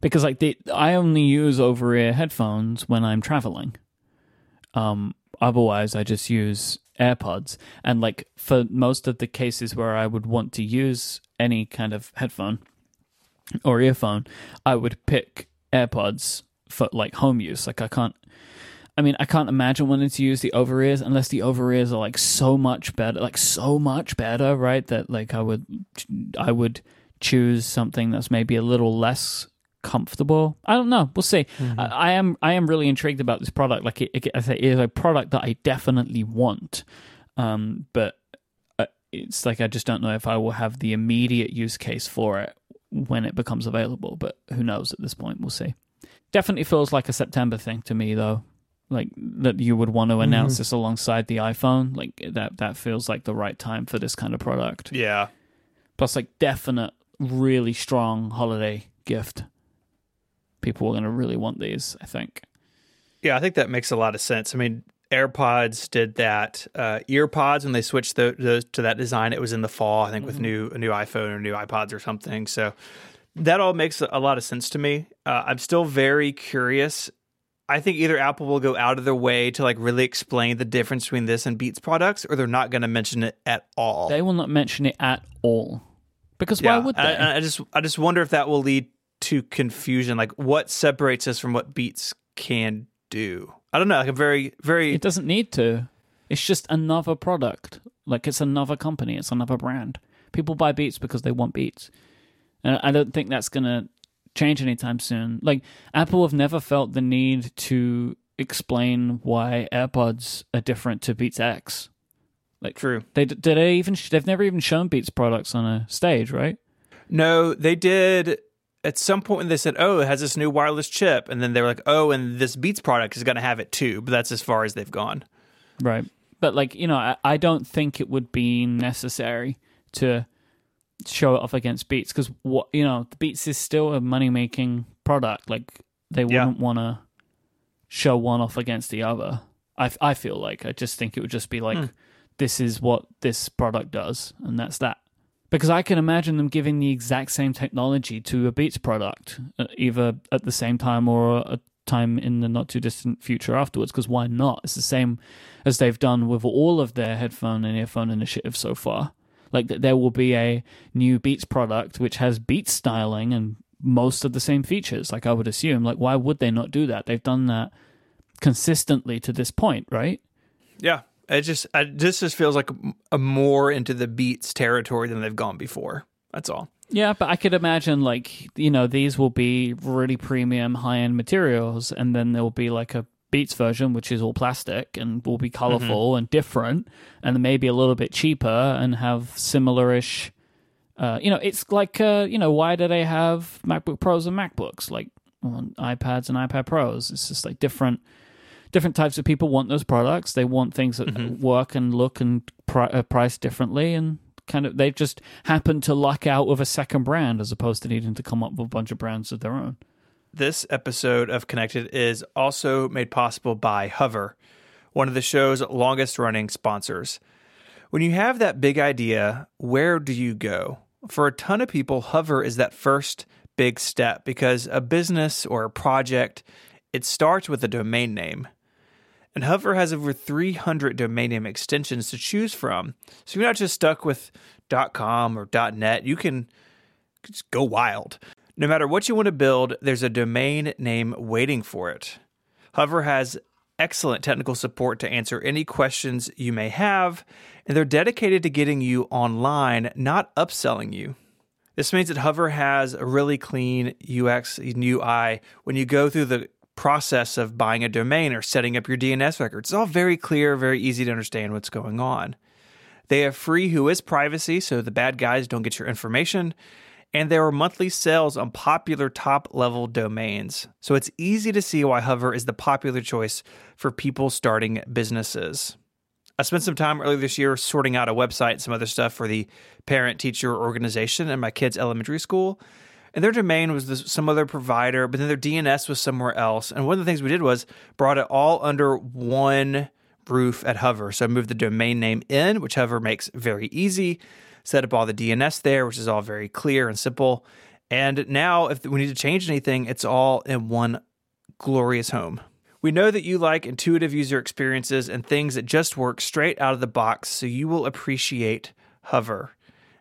[SPEAKER 3] Because like the, I only use over ear headphones when I'm traveling. Um, otherwise, I just use AirPods. And like for most of the cases where I would want to use any kind of headphone or earphone, I would pick AirPods for like home use. Like I can't. I mean, I can't imagine wanting to use the over ears unless the over ears are like so much better, like so much better, right? That like I would, I would choose something that's maybe a little less comfortable. I don't know. We'll see.
[SPEAKER 2] Mm-hmm.
[SPEAKER 3] I, I am, I am really intrigued about this product. Like it, it, it is a product that I definitely want, um, but uh, it's like I just don't know if I will have the immediate use case for it when it becomes available. But who knows at this point? We'll see. Definitely feels like a September thing to me, though. Like that you would want to announce
[SPEAKER 2] Mhm.
[SPEAKER 3] this alongside the iPhone. Like that, that feels like the right time for this kind of product.
[SPEAKER 1] yeah.
[SPEAKER 3] Plus, like definite, really strong holiday gift. People are going to really want these. I think.
[SPEAKER 1] Yeah, I think that makes a lot of sense. I mean, AirPods did that. Uh, EarPods when they switched the, those to that design, it was in the fall. I think with new a new iPhone or new iPods or something. So that all makes a lot of sense to me. Uh, I'm still very curious. I think either Apple will go out of their way to like really explain the difference between this and Beats products, or they're not going to mention it at all.
[SPEAKER 3] They will not mention it at all. Because
[SPEAKER 1] yeah,
[SPEAKER 3] why would they?
[SPEAKER 1] I, I just I just wonder if that will lead to confusion. Like, what separates us from what Beats can do? I don't know. Like a very very
[SPEAKER 3] It doesn't need to. It's just another product. Like it's another company. It's another brand. People buy Beats because they want Beats, and I don't think that's gonna change anytime soon. Like Apple have never felt the need to explain why AirPods are different to Beats X. Like,
[SPEAKER 1] True.
[SPEAKER 3] they did they even? They've never even shown Beats products on a stage, right?
[SPEAKER 1] No, they did at some point when they said, "Oh, it has this new wireless chip," and then they were like, "Oh, and this Beats product is going to have it too." But that's as far as they've gone.
[SPEAKER 3] Right. But like, you know, I, I don't think it would be necessary to show it off against Beats because what you know, Beats is still a money making product. Like they wouldn't want to show one off against the other. I, I feel like I just think it would just be like,
[SPEAKER 1] Hmm.
[SPEAKER 3] this is what this product does, and that's that. Because I can imagine them giving the exact same technology to a Beats product, uh, either at the same time or a time in the not too distant future afterwards. Because why not? It's the same as they've done with all of their headphone and earphone initiatives so far. Like that, there will be a new Beats product which has Beats styling and most of the same features. Like I would assume. Like why would they not do that? They've done that consistently to this point, right?
[SPEAKER 1] Yeah, it just I, this just feels like a, a more into the Beats territory than they've gone before. That's all.
[SPEAKER 3] Yeah, but I could imagine like you know these will be really premium high end materials, and then there will be like a Beats version which is all plastic and will be colorful and different, and maybe a little bit cheaper and have similar-ish. Uh, you know, it's like uh, you know why do they have MacBook Pros and MacBooks like on iPads and iPad Pros? It's just like different different types of people want those products. They want things that work and look and pri- uh, price differently, and kind of they just happen to luck out with a second brand as opposed to needing to come up with a bunch of brands of their own.
[SPEAKER 1] This episode of Connected is also made possible by Hover, one of the show's longest running sponsors. When you have that big idea, where do you go? For a ton of people, Hover is that first big step because a business or a project, it starts with a domain name. And Hover has over 300 domain name extensions to choose from. So you're not just stuck with .com or .net. You can just go wild. No matter what you want to build, there's a domain name waiting for it. Hover has excellent technical support to answer any questions you may have, and they're dedicated to getting you online, not upselling you. This means that Hover has a really clean UX and UI when you go through the process of buying a domain or setting up your DNS records. It's all very clear, very easy to understand what's going on. They have free Whois privacy, so the bad guys don't get your information. And there are monthly sales on popular top level domains. So it's easy to see why Hover is the popular choice for people starting businesses. I spent some time earlier this year sorting out a website and some other stuff for the parent teacher organization in my kids' elementary school. And their domain was this, some other provider, but then their DNS was somewhere else. And one of the things we did was brought it all under one roof at Hover. So I moved the domain name in, which Hover makes very easy, set up all the DNS there, which is all very clear and simple. And now, if we need to change anything, it's all in one glorious home. We know that you like intuitive user experiences and things that just work straight out of the box, so you will appreciate Hover.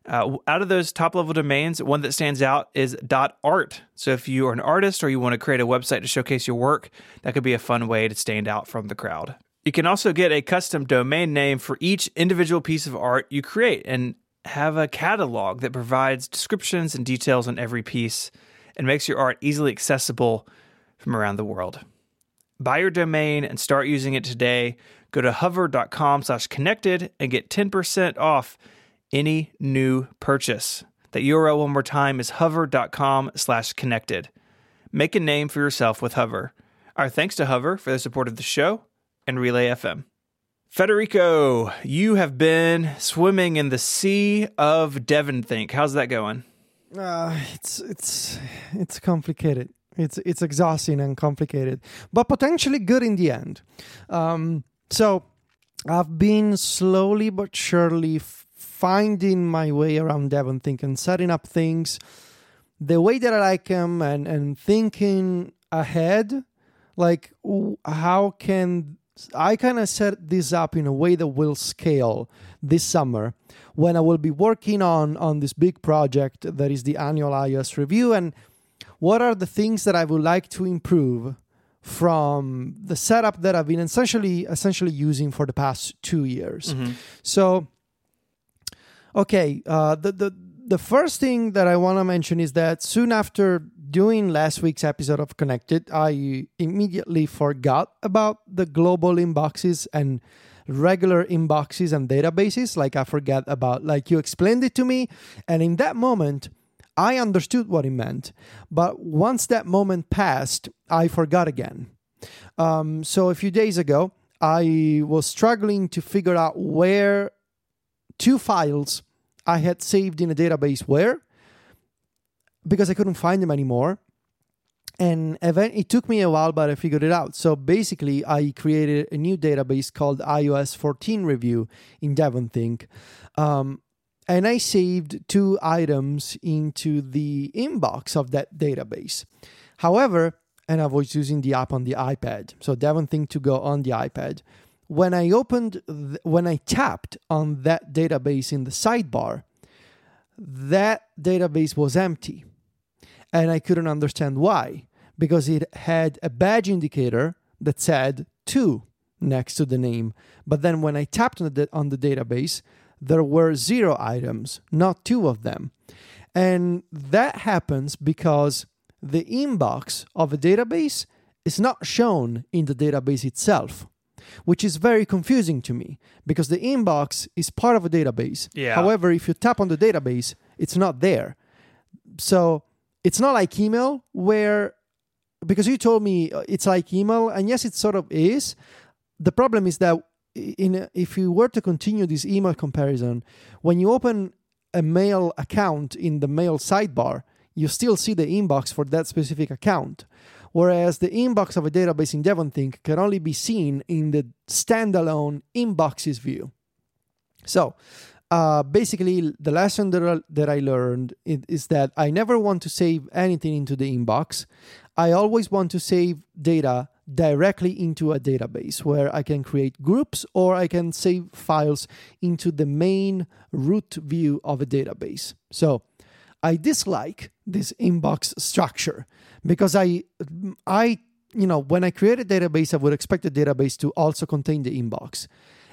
[SPEAKER 1] Uh, out of those top level domains, one that stands out is .art. So if you are an artist or you want to create a website to showcase your work, that could be a fun way to stand out from the crowd. You can also get a custom domain name for each individual piece of art you create and have a catalog that provides descriptions and details on every piece and makes your art easily accessible from around the world. Buy your domain and start using it today. Go to hover.com slash connected and get 10% off any new purchase. That URL one more time is hover.com slash connected. Make a name for yourself with Hover. Our thanks to Hover for the support of the show and Relay FM. Federico, you have been swimming in the sea of DEVONthink. How's that going?
[SPEAKER 2] Uh, it's it's it's complicated. It's it's exhausting and complicated, but potentially good in the end. Um, so I've been slowly but surely finding my way around DEVONthink and setting up things the way that I like them, and and thinking ahead, like how can I kind of set this up in a way that will scale this summer when I will be working on on this big project that is the annual iOS review and what are the things that I would like to improve from the setup that I've been essentially essentially using for the past two years. So okay, uh, the the the first thing that I want to mention is that soon after doing last week's episode of Connected, I immediately forgot about the global inboxes and regular inboxes and databases. Like I forgot about, like you explained it to me, and in that moment, I understood what it meant. But once that moment passed, I forgot again. Um, so a few days ago, I was struggling to figure out where two files I had saved in a database were because I couldn't find them anymore. And it took me a while, but I figured it out. So basically, I created a new database called iOS 14 Review in DevonThink. Um, and I saved two items into the inbox of that database. However, and I was using the app on the iPad, so DevonThink to go on the iPad. When I opened, th- when I tapped on that database in the sidebar, that database was empty and I couldn't understand why because it had a badge indicator that said two next to the name. But then when I tapped on the, on the database, there were zero items, not two of them. And that happens because the inbox of a database is not shown in the database itself, which is very confusing to me because the inbox is part of a database.
[SPEAKER 1] Yeah.
[SPEAKER 2] However, if you tap on the database, it's not there. So it's not like email where because you told me uh, it's like email and yes it sort of is. The problem is that in if you were to continue this email comparison when you open a mail account in the mail sidebar you still see the inbox for that specific account. Whereas the inbox of a database in DevonThink can only be seen in the standalone inboxes view. So uh, basically the lesson that I, that I learned is, is that I never want to save anything into the inbox. I always want to save data directly into a database where I can create groups or I can save files into the main root view of a database. So I dislike this inbox structure because I I you know when I create a database I would expect the database to also contain the inbox.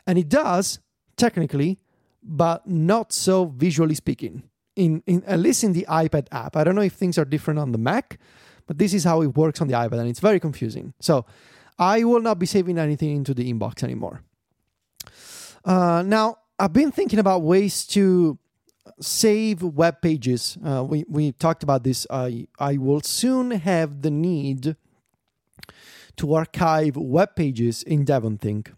[SPEAKER 2] And it does technically but not so visually speaking. In, in at least in the iPad app, I don't know if things are different on the Mac, but this is how it works on the iPad, and it's very confusing. So I will not be saving anything into the inbox anymore. Uh, now I've been thinking about ways to save web pages. Uh, we we talked about this. I I will soon have the need to archive web pages in DevonThink.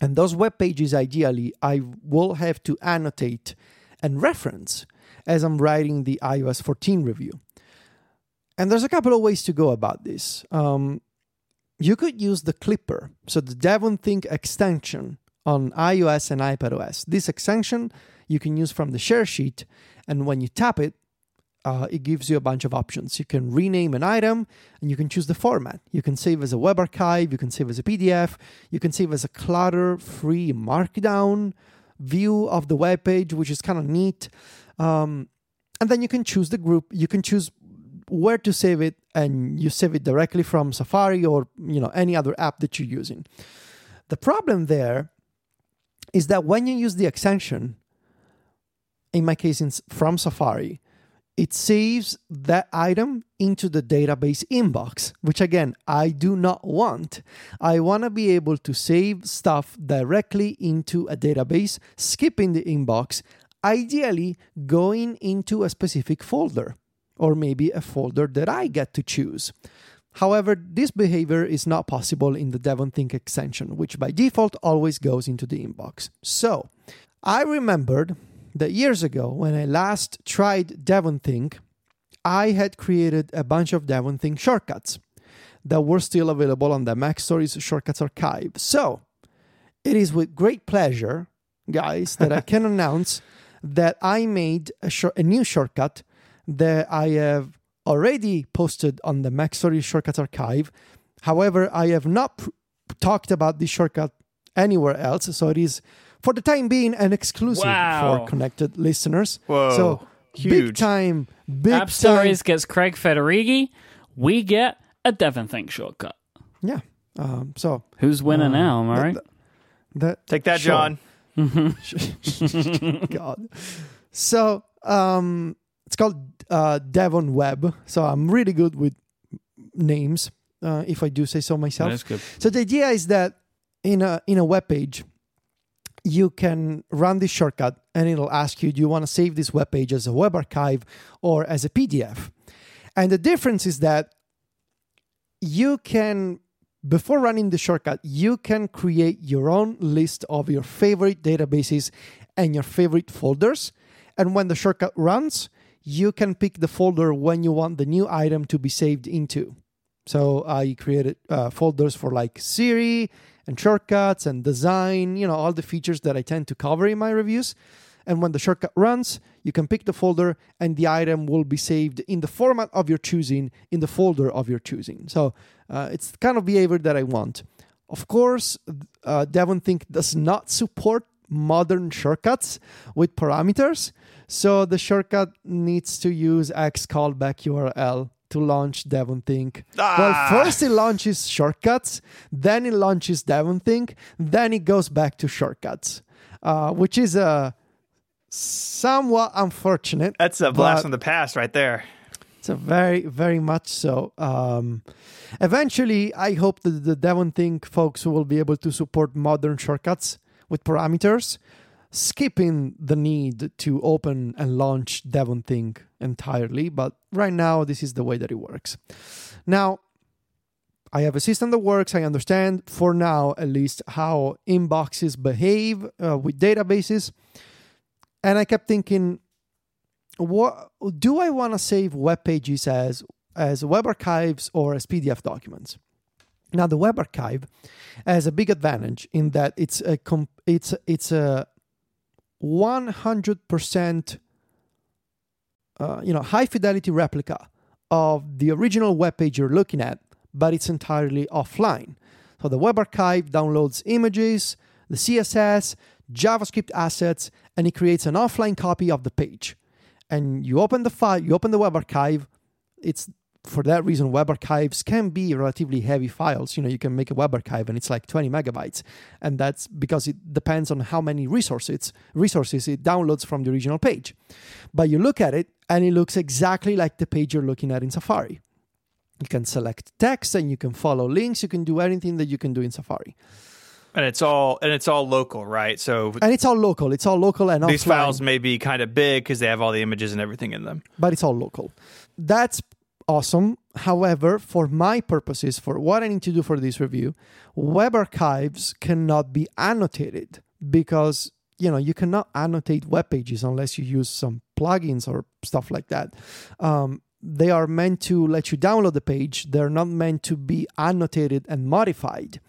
[SPEAKER 2] And those web pages, ideally, I will have to annotate and reference as I'm writing the iOS 14 review. And there's a couple of ways to go about this. Um, you could use the Clipper, so the DevonThink extension on iOS and iPadOS. This extension you can use from the share sheet, and when you tap it, uh, it gives you a bunch of options. You can rename an item and you can choose the format. You can save as a web archive, you can save as a PDF, you can save as a clutter free markdown view of the web page, which is kind of neat. Um, and then you can choose the group, you can choose where to save it and you save it directly from Safari or you know any other app that you're using. The problem there is that when you use the extension, in my case, in, from Safari, it saves that item into the database inbox, which again, I do not want. I want to be able to save stuff directly into a database, skipping the inbox, ideally going into a specific folder, or maybe a folder that I get to choose. However, this behavior is not possible in the DevonThink extension, which by default always goes into the inbox. So, I remembered that years ago, when I last tried DevonThink, I had created a bunch of DevonThink shortcuts that were still available on the MacStories Shortcuts Archive. So, it is with great pleasure, guys, that I can announce that I made a, a new shortcut that I have already posted on the MacStories Shortcuts Archive. However, I have not pr- talked about this shortcut anywhere else, so it is for the time being an exclusive
[SPEAKER 3] Wow.
[SPEAKER 2] for connected listeners.
[SPEAKER 1] Whoa.
[SPEAKER 2] So big time, big
[SPEAKER 3] App
[SPEAKER 2] time.
[SPEAKER 3] Stories gets Craig Federighi. We get a DEVONthink shortcut.
[SPEAKER 2] Yeah. Um, so
[SPEAKER 3] Who's winning
[SPEAKER 2] Uh,
[SPEAKER 3] now? Am I right?
[SPEAKER 2] that- that
[SPEAKER 1] Take that,
[SPEAKER 2] Sure.
[SPEAKER 1] John.
[SPEAKER 2] God. So, um, it's called uh, Devon Web. So I'm really good with names, uh, if I do say so myself.
[SPEAKER 3] That's good.
[SPEAKER 2] So the idea is that in a in a web page, you can run this shortcut and it'll ask you, do you want to save this web page as a web archive or as a PDF? And the difference is that you can before running the shortcut, you can create your own list of your favorite databases and your favorite folders. And when the shortcut runs, you can pick the folder when you want the new item to be saved into. So I created uh, folders for like Siri and shortcuts and design, you know, all the features that I tend to cover in my reviews. And when the shortcut runs, you can pick the folder and the item will be saved in the format of your choosing in the folder of your choosing. So uh, it's the kind of behavior that I want. Of course, uh, DevonThink does not support modern shortcuts with parameters. So the shortcut needs to use X callback URL to launch DevonThink.
[SPEAKER 1] Ah.
[SPEAKER 2] Well, first it launches shortcuts, then it launches DevonThink, then it goes back to shortcuts, uh, which is a somewhat unfortunate.
[SPEAKER 1] That's a blast from the past right there.
[SPEAKER 2] It's a very, very much so. Um, eventually, I hope that the DevonThink folks will be able to support modern shortcuts with parameters, skipping the need to open and launch DevonThink entirely. But right now, this is the way that it works. Now, I have a system that works. I understand, for now at least, how inboxes behave uh, with databases. And I kept thinking, what do I want to save web pages as as web archives or as PDF documents? Now, the web archive has a big advantage in that it's a comp- it's it's a one hundred percent uh, you know high fidelity replica of the original web page you're looking at, but it's entirely offline. So the web archive downloads images, the CSS, JavaScript assets, and it creates an offline copy of the page and you open the file, you open the web archive. It's for that reason, web archives can be relatively heavy files. You know, you can make a web archive and it's like 20 megabytes, and that's because it depends on how many resources resources it downloads from the original page. But you look at it, and it looks exactly like the page you're looking at in Safari. You can select text and you can follow links. You can do anything that you can do in Safari,
[SPEAKER 1] And it's all and it's all local, right? So
[SPEAKER 2] and it's all local. It's all local and
[SPEAKER 1] these
[SPEAKER 2] offline.
[SPEAKER 1] files may be kind of big because they have all the images and everything in them.
[SPEAKER 2] but it's all local. That's awesome. However, for my purposes, for what I need to do for this review, web archives cannot be annotated because you know you cannot annotate web pages unless you use some plugins or stuff like that. Um, they are meant to let you download the page. They're not meant to be annotated and modified.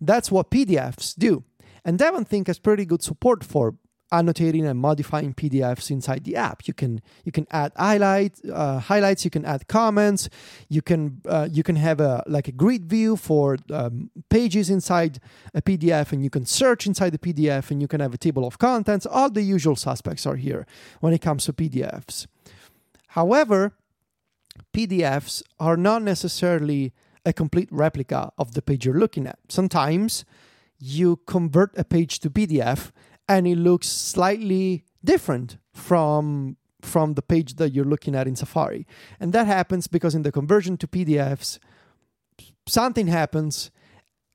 [SPEAKER 2] That's what PDFs do. And DevonThink has pretty good support for annotating and modifying PDFs inside the app. You can you can add highlight uh, highlights. You can add comments. You can uh, you can have a like a grid view for um, pages inside a PDF, and you can search inside the PDF, and you can have a table of contents. All the usual suspects are here when it comes to PDFs. However, PDFs are not necessarily a complete replica of the page you're looking at. Sometimes you convert a page to PDF and it looks slightly different from from the page that you're looking at in Safari. And that happens because in the conversion to PDFs something happens.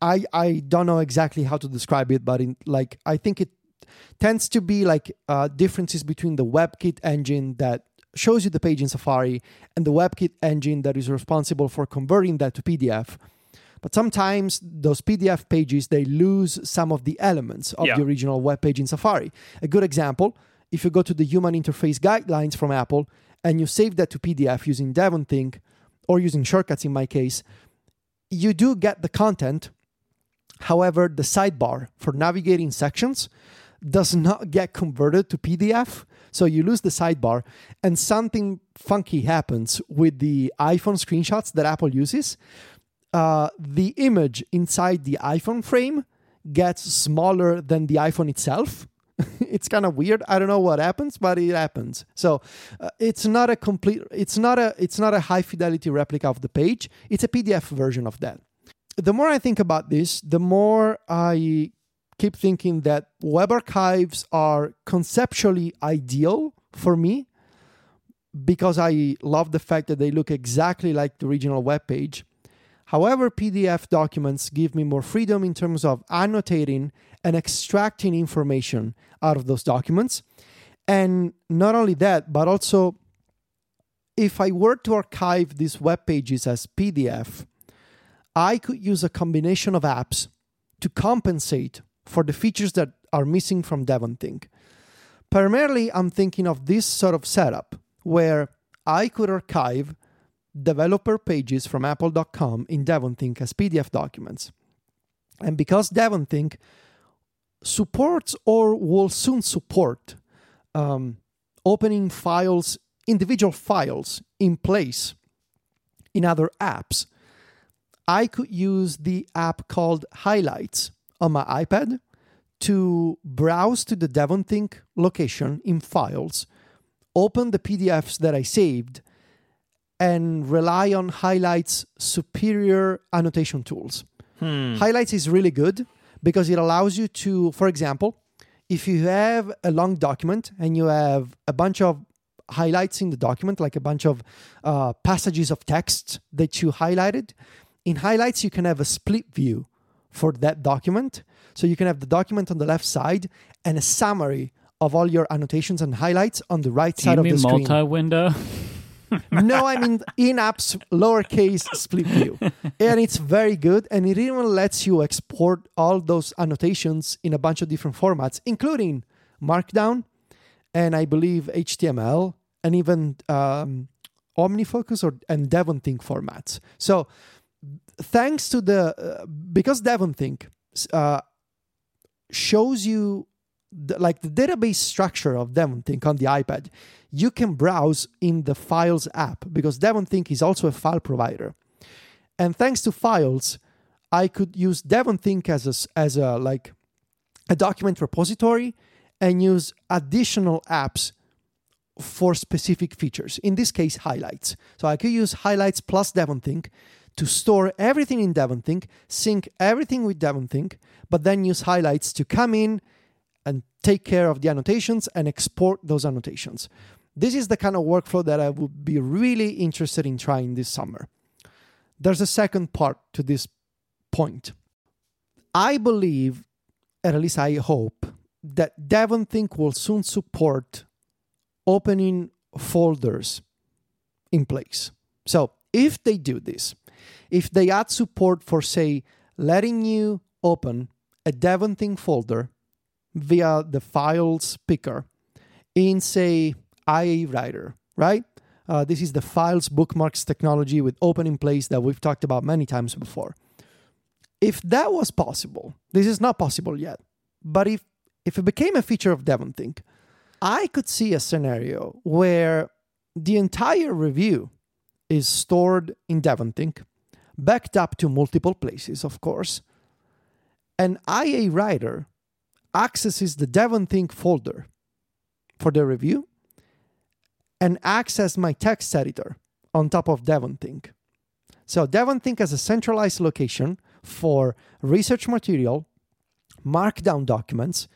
[SPEAKER 2] I I don't know exactly how to describe it, but in like I think it tends to be like uh, differences between the WebKit engine that shows you the page in Safari and the WebKit engine that is responsible for converting that to PDF. But sometimes those PDF pages they lose some of the elements of
[SPEAKER 1] Yeah.
[SPEAKER 2] the original web page in Safari. A good example, if you go to the human interface guidelines from Apple and you save that to PDF using DevonThink or using shortcuts in my case, you do get the content. However, the sidebar for navigating sections does not get converted to PDF. So you lose the sidebar, and something funky happens with the iPhone screenshots that Apple uses. Uh, the image inside the iPhone frame gets smaller than the iPhone itself. it's kind of weird. I don't know what happens, but it happens. So uh, it's not a complete. It's not a. It's not a high fidelity replica of the page. It's a PDF version of that. The more I think about this, the more I keep thinking that web archives are conceptually ideal for me because I love the fact that they look exactly like the original web page. However, PDF documents give me more freedom in terms of annotating and extracting information out of those documents. And not only that, but also if I were to archive these web pages as PDF, I could use a combination of apps to compensate for the features that are missing from DevonThink. Primarily, I'm thinking of this sort of setup where I could archive developer pages from apple.com in DevonThink as PDF documents. And because DevonThink supports or will soon support um, opening files, individual files in place in other apps, I could use the app called Highlights on my iPad to browse to the DevonThink location in files, open the PDFs that I saved, and rely on Highlights' superior annotation tools.
[SPEAKER 1] Hmm.
[SPEAKER 2] Highlights is really good because it allows you to, for example, if you have a long document and you have a bunch of highlights in the document, like a bunch of uh, passages of text that you highlighted, in highlights you can have a split view for that document. So you can have the document on the left side and a summary of all your annotations and highlights on the right
[SPEAKER 3] Do
[SPEAKER 2] side
[SPEAKER 3] you
[SPEAKER 2] of the screen.
[SPEAKER 3] multi-window?
[SPEAKER 2] No, I mean in-apps lowercase split view, and it's very good. And it even lets you export all those annotations in a bunch of different formats, including Markdown, and I believe HTML, and even um, OmniFocus or and DevonThink formats. So, thanks to the uh, because DevonThink uh, shows you the, like the database structure of DevonThink on the iPad, you can browse in the Files app because DevonThink is also a file provider. And thanks to Files, I could use DevonThink as a, as a like a document repository and use additional apps for specific features. In this case, highlights. So I could use highlights plus DevonThink to store everything in DevonThink, sync everything with DevonThink, but then use highlights to come in and take care of the annotations and export those annotations. This is the kind of workflow that I would be really interested in trying this summer. There's a second part to this point. I believe, at least I hope, that DevonThink will soon support opening folders in place. So, if they do this, if they add support for, say, letting you open a DevonThink folder via the files picker in, say, IA Writer, right? Uh, this is the files bookmarks technology with open in place that we've talked about many times before. If that was possible, this is not possible yet, but if, if it became a feature of DevonThink, I could see a scenario where the entire review is stored in DevonThink, backed up to multiple places, of course, and IA Writer accesses the DevonThink folder for the review and access my text editor on top of DevonThink. So DevonThink has a centralized location for research material, markdown documents,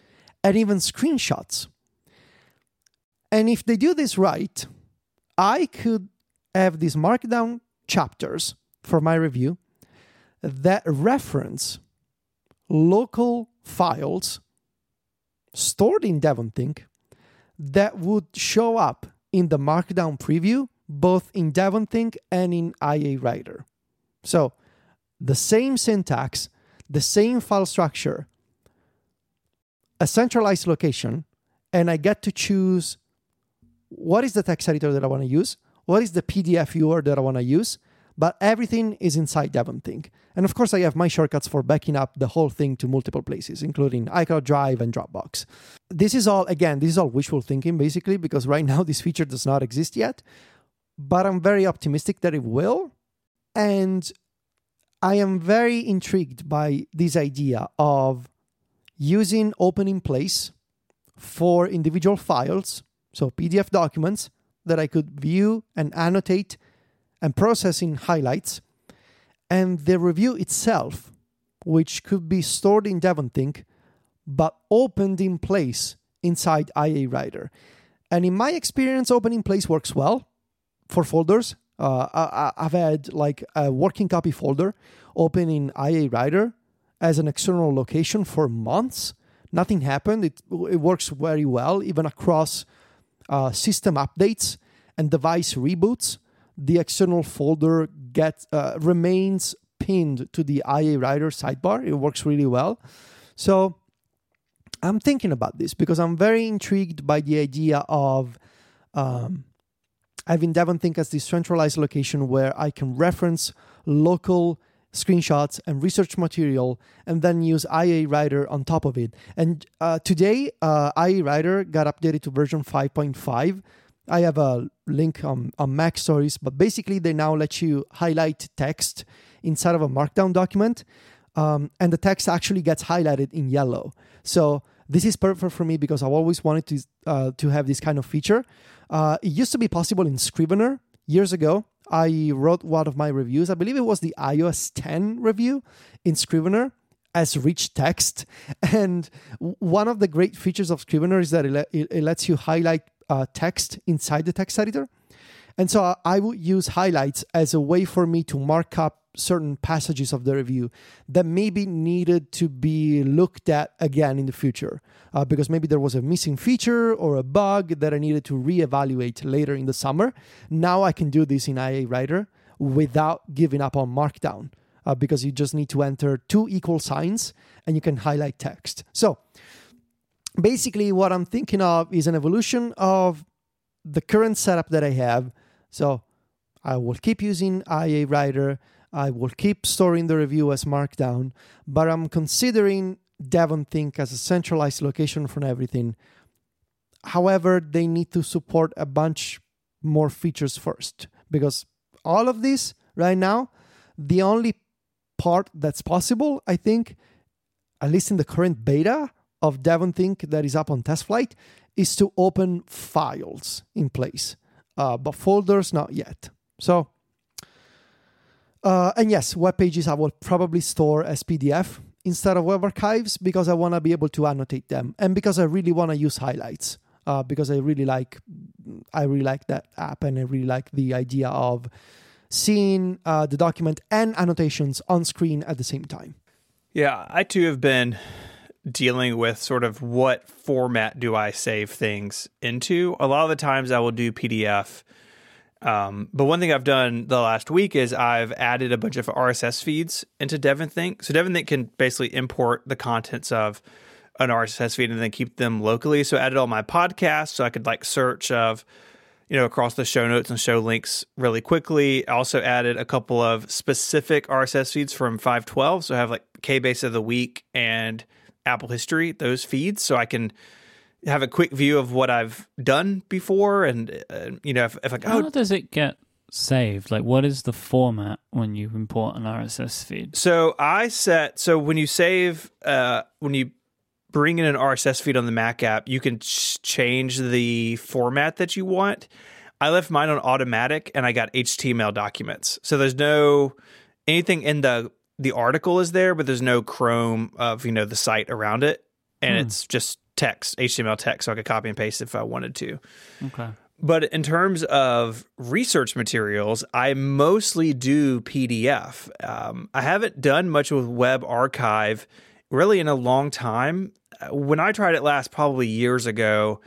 [SPEAKER 2] and even screenshots. And if they do this right, I could have these markdown chapters for my review that reference local files stored in DevonThink that would show up in the markdown preview both in DevonThink and in IA Writer. So the same syntax, the same file structure, a centralized location, and I get to choose what is the text editor that I want to use, what is the PDF viewer that I want to use, but everything is inside DevonThink. And of course, I have my shortcuts for backing up the whole thing to multiple places, including iCloud Drive and Dropbox. This is all, again, this is all wishful thinking, basically, because right now this feature does not exist yet. But I'm very optimistic that it will. And I am very intrigued by this idea of using open in place for individual files, so PDF documents that I could view and annotate and process in highlights, and the review itself, which could be stored in DevonThink but opened in place inside IA Writer. And in my experience, open in place works well for folders. Uh, I, I've had like a working copy folder open in IA Writer as an external location for months. Nothing happened. It it works very well, even across uh, system updates and device reboots. The external folder gets uh, remains pinned to the IA Writer sidebar. It works really well. So I'm thinking about this because I'm very intrigued by the idea of um, having DevonThink as this centralized location where I can reference local screenshots and research material and then use IA Writer on top of it. And uh, today, uh, IA Writer got updated to version 5.5. I have a link on, on MacStories, but basically, they now let you highlight text inside of a Markdown document. Um, and the text actually gets highlighted in yellow. So this is perfect for me because I've always wanted to uh, to have this kind of feature. Uh, it used to be possible in Scrivener years ago. I wrote one of my reviews. I believe it was the iOS 10 review in Scrivener as rich text. And one of the great features of Scrivener is that it, le- it lets you highlight uh, text inside the text editor. And so I would use highlights as a way for me to mark up certain passages of the review that maybe needed to be looked at again in the future uh, because maybe there was a missing feature or a bug that I needed to reevaluate later in the summer. Now I can do this in IA Writer without giving up on Markdown uh, because you just need to enter two equal signs and you can highlight text. So basically, what I'm thinking of is an evolution of the current setup that I have. So I will keep using IA Writer. I will keep storing the review as Markdown, but I'm considering DevonThink as a centralized location for everything. However, they need to support a bunch more features first because all of this right now, the only part that's possible, I think, at least in the current beta of DevonThink that is up on test flight is to open files in place, uh, but folders not yet. So uh, and yes, web pages I will probably store as PDF instead of web archives because I want to be able to annotate them and because I really want to use highlights uh, because I really like I really like that app and I really like the idea of seeing uh, the document and annotations on screen at the same time.
[SPEAKER 1] Yeah, I too have been dealing with sort of what format do I save things into. A lot of the times I will do PDF um, but one thing I've done the last week is I've added a bunch of RSS feeds into DevonThink. So DevonThink can basically import the contents of an RSS feed and then keep them locally. So I added all my podcasts so I could like search of, you know, across the show notes and show links really quickly. I also added a couple of specific RSS feeds from 512. So I have like KBase of the week and Apple history, those feeds. So I can have a quick view of what I've done before, and uh, you know, if, if go
[SPEAKER 3] How
[SPEAKER 1] oh,
[SPEAKER 3] does it get saved? Like, what is the format when you import an RSS feed?
[SPEAKER 1] so I set so when you save, uh, when you bring in an RSS feed on the Mac app, you can ch- change the format that you want. I left mine on automatic, and I got HTML documents. So there's no anything in the the article is there, but there's no Chrome of you know the site around it, and
[SPEAKER 3] Hmm.
[SPEAKER 1] it's just text, HTML text, so I could copy and paste if I wanted to.
[SPEAKER 3] Okay.
[SPEAKER 1] But in terms of research materials, I mostly do PDF. Um, I haven't done much with Web Archive really in a long time. When I tried it last, probably years ago,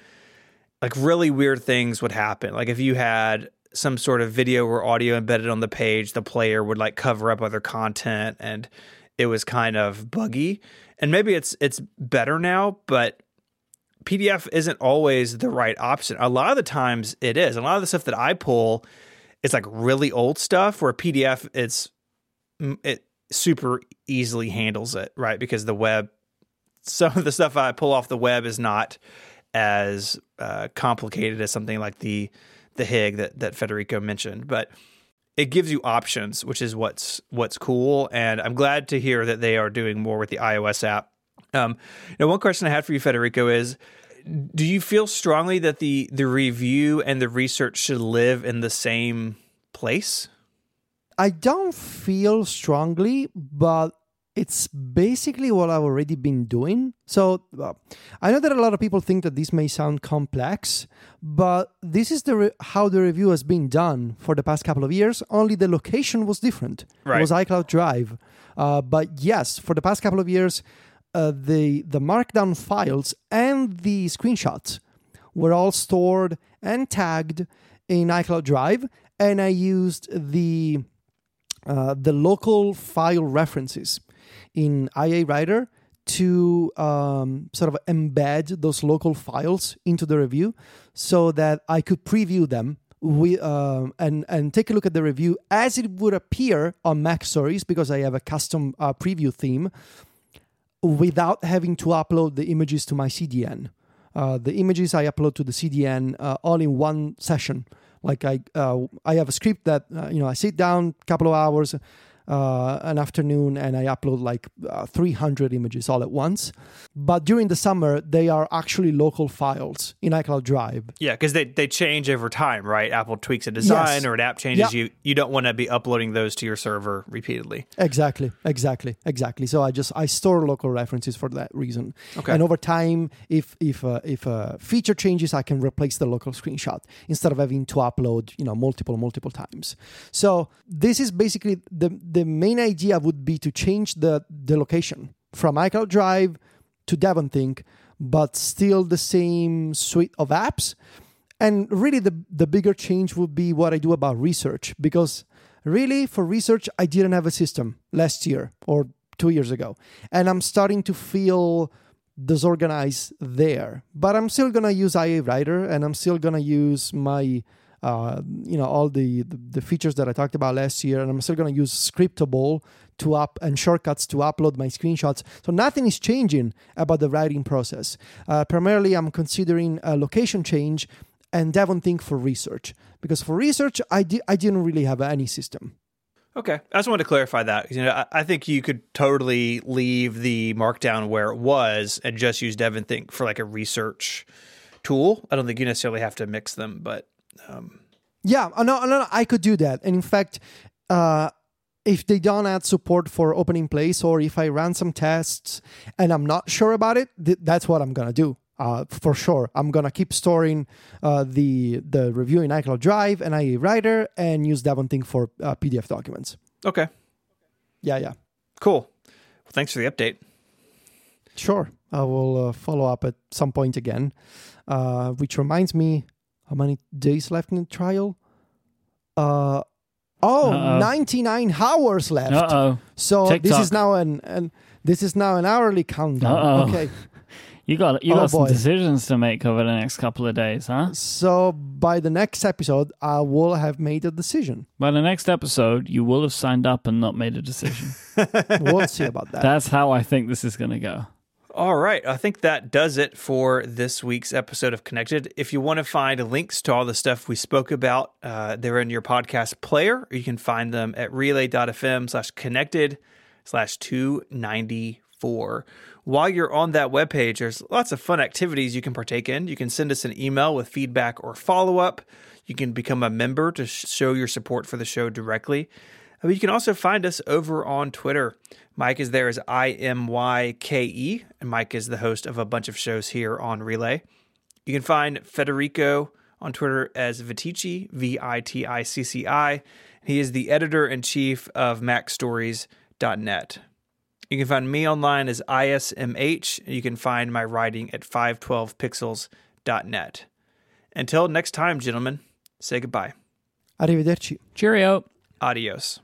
[SPEAKER 1] like really weird things would happen. Like if you had some sort of video or audio embedded on the page, the player would like cover up other content and it was kind of buggy. And maybe it's it's better now, but PDF isn't always the right option. A lot of the times it is. A lot of the stuff that I pull is like really old stuff where PDF it's it super easily handles it, right? Because the web some of the stuff I pull off the web is not as uh, complicated as something like the the HIG that that Federico mentioned, but it gives you options, which is what's what's cool. And I'm glad to hear that they are doing more with the iOS app. Um, now, one question I had for you, Federico, is: Do you feel strongly that the the review and the research should live in the same place?
[SPEAKER 2] I don't feel strongly, but it's basically what I've already been doing. So uh, I know that a lot of people think that this may sound complex, but this is the re- how the review has been done for the past couple of years. Only the location was different.
[SPEAKER 1] Right.
[SPEAKER 2] It was iCloud Drive. Uh, but yes, for the past couple of years, uh, the the markdown files and the screenshots were all stored and tagged in iCloud Drive, and I used the uh, the local file references in IA Writer to um, sort of embed those local files into the review so that I could preview them we, um, and and take a look at the review as it would appear on MacStories because I have a custom uh, preview theme without having to upload the images to my CDN. Uh, the images I upload to the CDN uh, all in one session. Like I, uh, I have a script that uh, you know I sit down a couple of hours, uh, an afternoon, and I upload like uh, 300 images all at once. But during the summer, they are actually local files in iCloud Drive.
[SPEAKER 1] Yeah, because they, they change over time, right? Apple tweaks a design
[SPEAKER 2] Yes.
[SPEAKER 1] or an app changes.
[SPEAKER 2] Yeah.
[SPEAKER 1] You you don't want to be uploading those to your server repeatedly.
[SPEAKER 2] Exactly, exactly, exactly. So I just I store local references for that reason.
[SPEAKER 1] Okay.
[SPEAKER 2] And over time, if if uh, if a feature changes, I can replace the local screenshot instead of having to upload you know multiple multiple times. So this is basically the the main idea would be to change the the location from iCloud Drive to DEVONthink, but still the same suite of apps. And really, the the bigger change would be what I do about research because really for research I didn't have a system last year or two years ago, and I'm starting to feel disorganized there. But I'm still gonna use IA Writer, and I'm still gonna use my uh, you know all the, the the features that I talked about last year, and I'm still gonna use Scriptable to up and shortcuts to upload my screenshots. So nothing is changing about the writing process. Uh, primarily, I'm considering a location change and DEVONthink for research because for research, I di- I didn't really have any system.
[SPEAKER 1] Okay, I just wanted to clarify that. You know, I, I think you could totally leave the markdown where it was and just use DEVONthink for like a research tool. I don't think you necessarily have to mix them, but um,
[SPEAKER 2] Yeah, uh, no, no, no, I could do that. And in fact, uh, if they don't add support for opening place, or if I run some tests and I'm not sure about it, th- that's what I'm gonna do. Uh, for sure, I'm gonna keep storing uh, the the review in iCloud Drive and IA Writer, and use DEVONthink for uh, PDF documents.
[SPEAKER 1] okay,
[SPEAKER 2] Yeah, yeah,
[SPEAKER 1] cool. Well, thanks for the update.
[SPEAKER 2] sure. I will uh, follow up at some point again. Uh, which reminds me, how many days left in the trial? Uh, oh,
[SPEAKER 3] Uh-oh.
[SPEAKER 2] 99 hours left.
[SPEAKER 3] Uh oh.
[SPEAKER 2] So this is now an, an this is now an hourly countdown.
[SPEAKER 3] Uh-oh.
[SPEAKER 2] Okay.
[SPEAKER 3] You got you
[SPEAKER 2] Oh,
[SPEAKER 3] got some
[SPEAKER 2] boy.
[SPEAKER 3] decisions to make over the next couple of days, huh?
[SPEAKER 2] So by the next episode, I will have made a decision.
[SPEAKER 3] By the next episode, you will have signed up and not made a decision.
[SPEAKER 2] We'll see about that.
[SPEAKER 3] That's how I think this is going to go.
[SPEAKER 1] All right. I think that does it for this week's episode of Connected. If you want to find links to all the stuff we spoke about, uh, they're in your podcast player. Or you can find them at relay.fm slash connected slash 294. While you're on that webpage, there's lots of fun activities you can partake in. You can send us an email with feedback or follow up. You can become a member to sh- show your support for the show directly. But You can also find us over on Twitter. Myke is there as I M Y K E, and Myke is the host of a bunch of shows here on Relay. You can find Federico on Twitter as Viticci, V I T I C C I. He is the editor in chief of MacStories.net. You can find me online as ISMH, and you can find my writing at 512pixels.net. Until next time, gentlemen, say goodbye.
[SPEAKER 2] Arrivederci.
[SPEAKER 3] Cheerio.
[SPEAKER 1] Adios.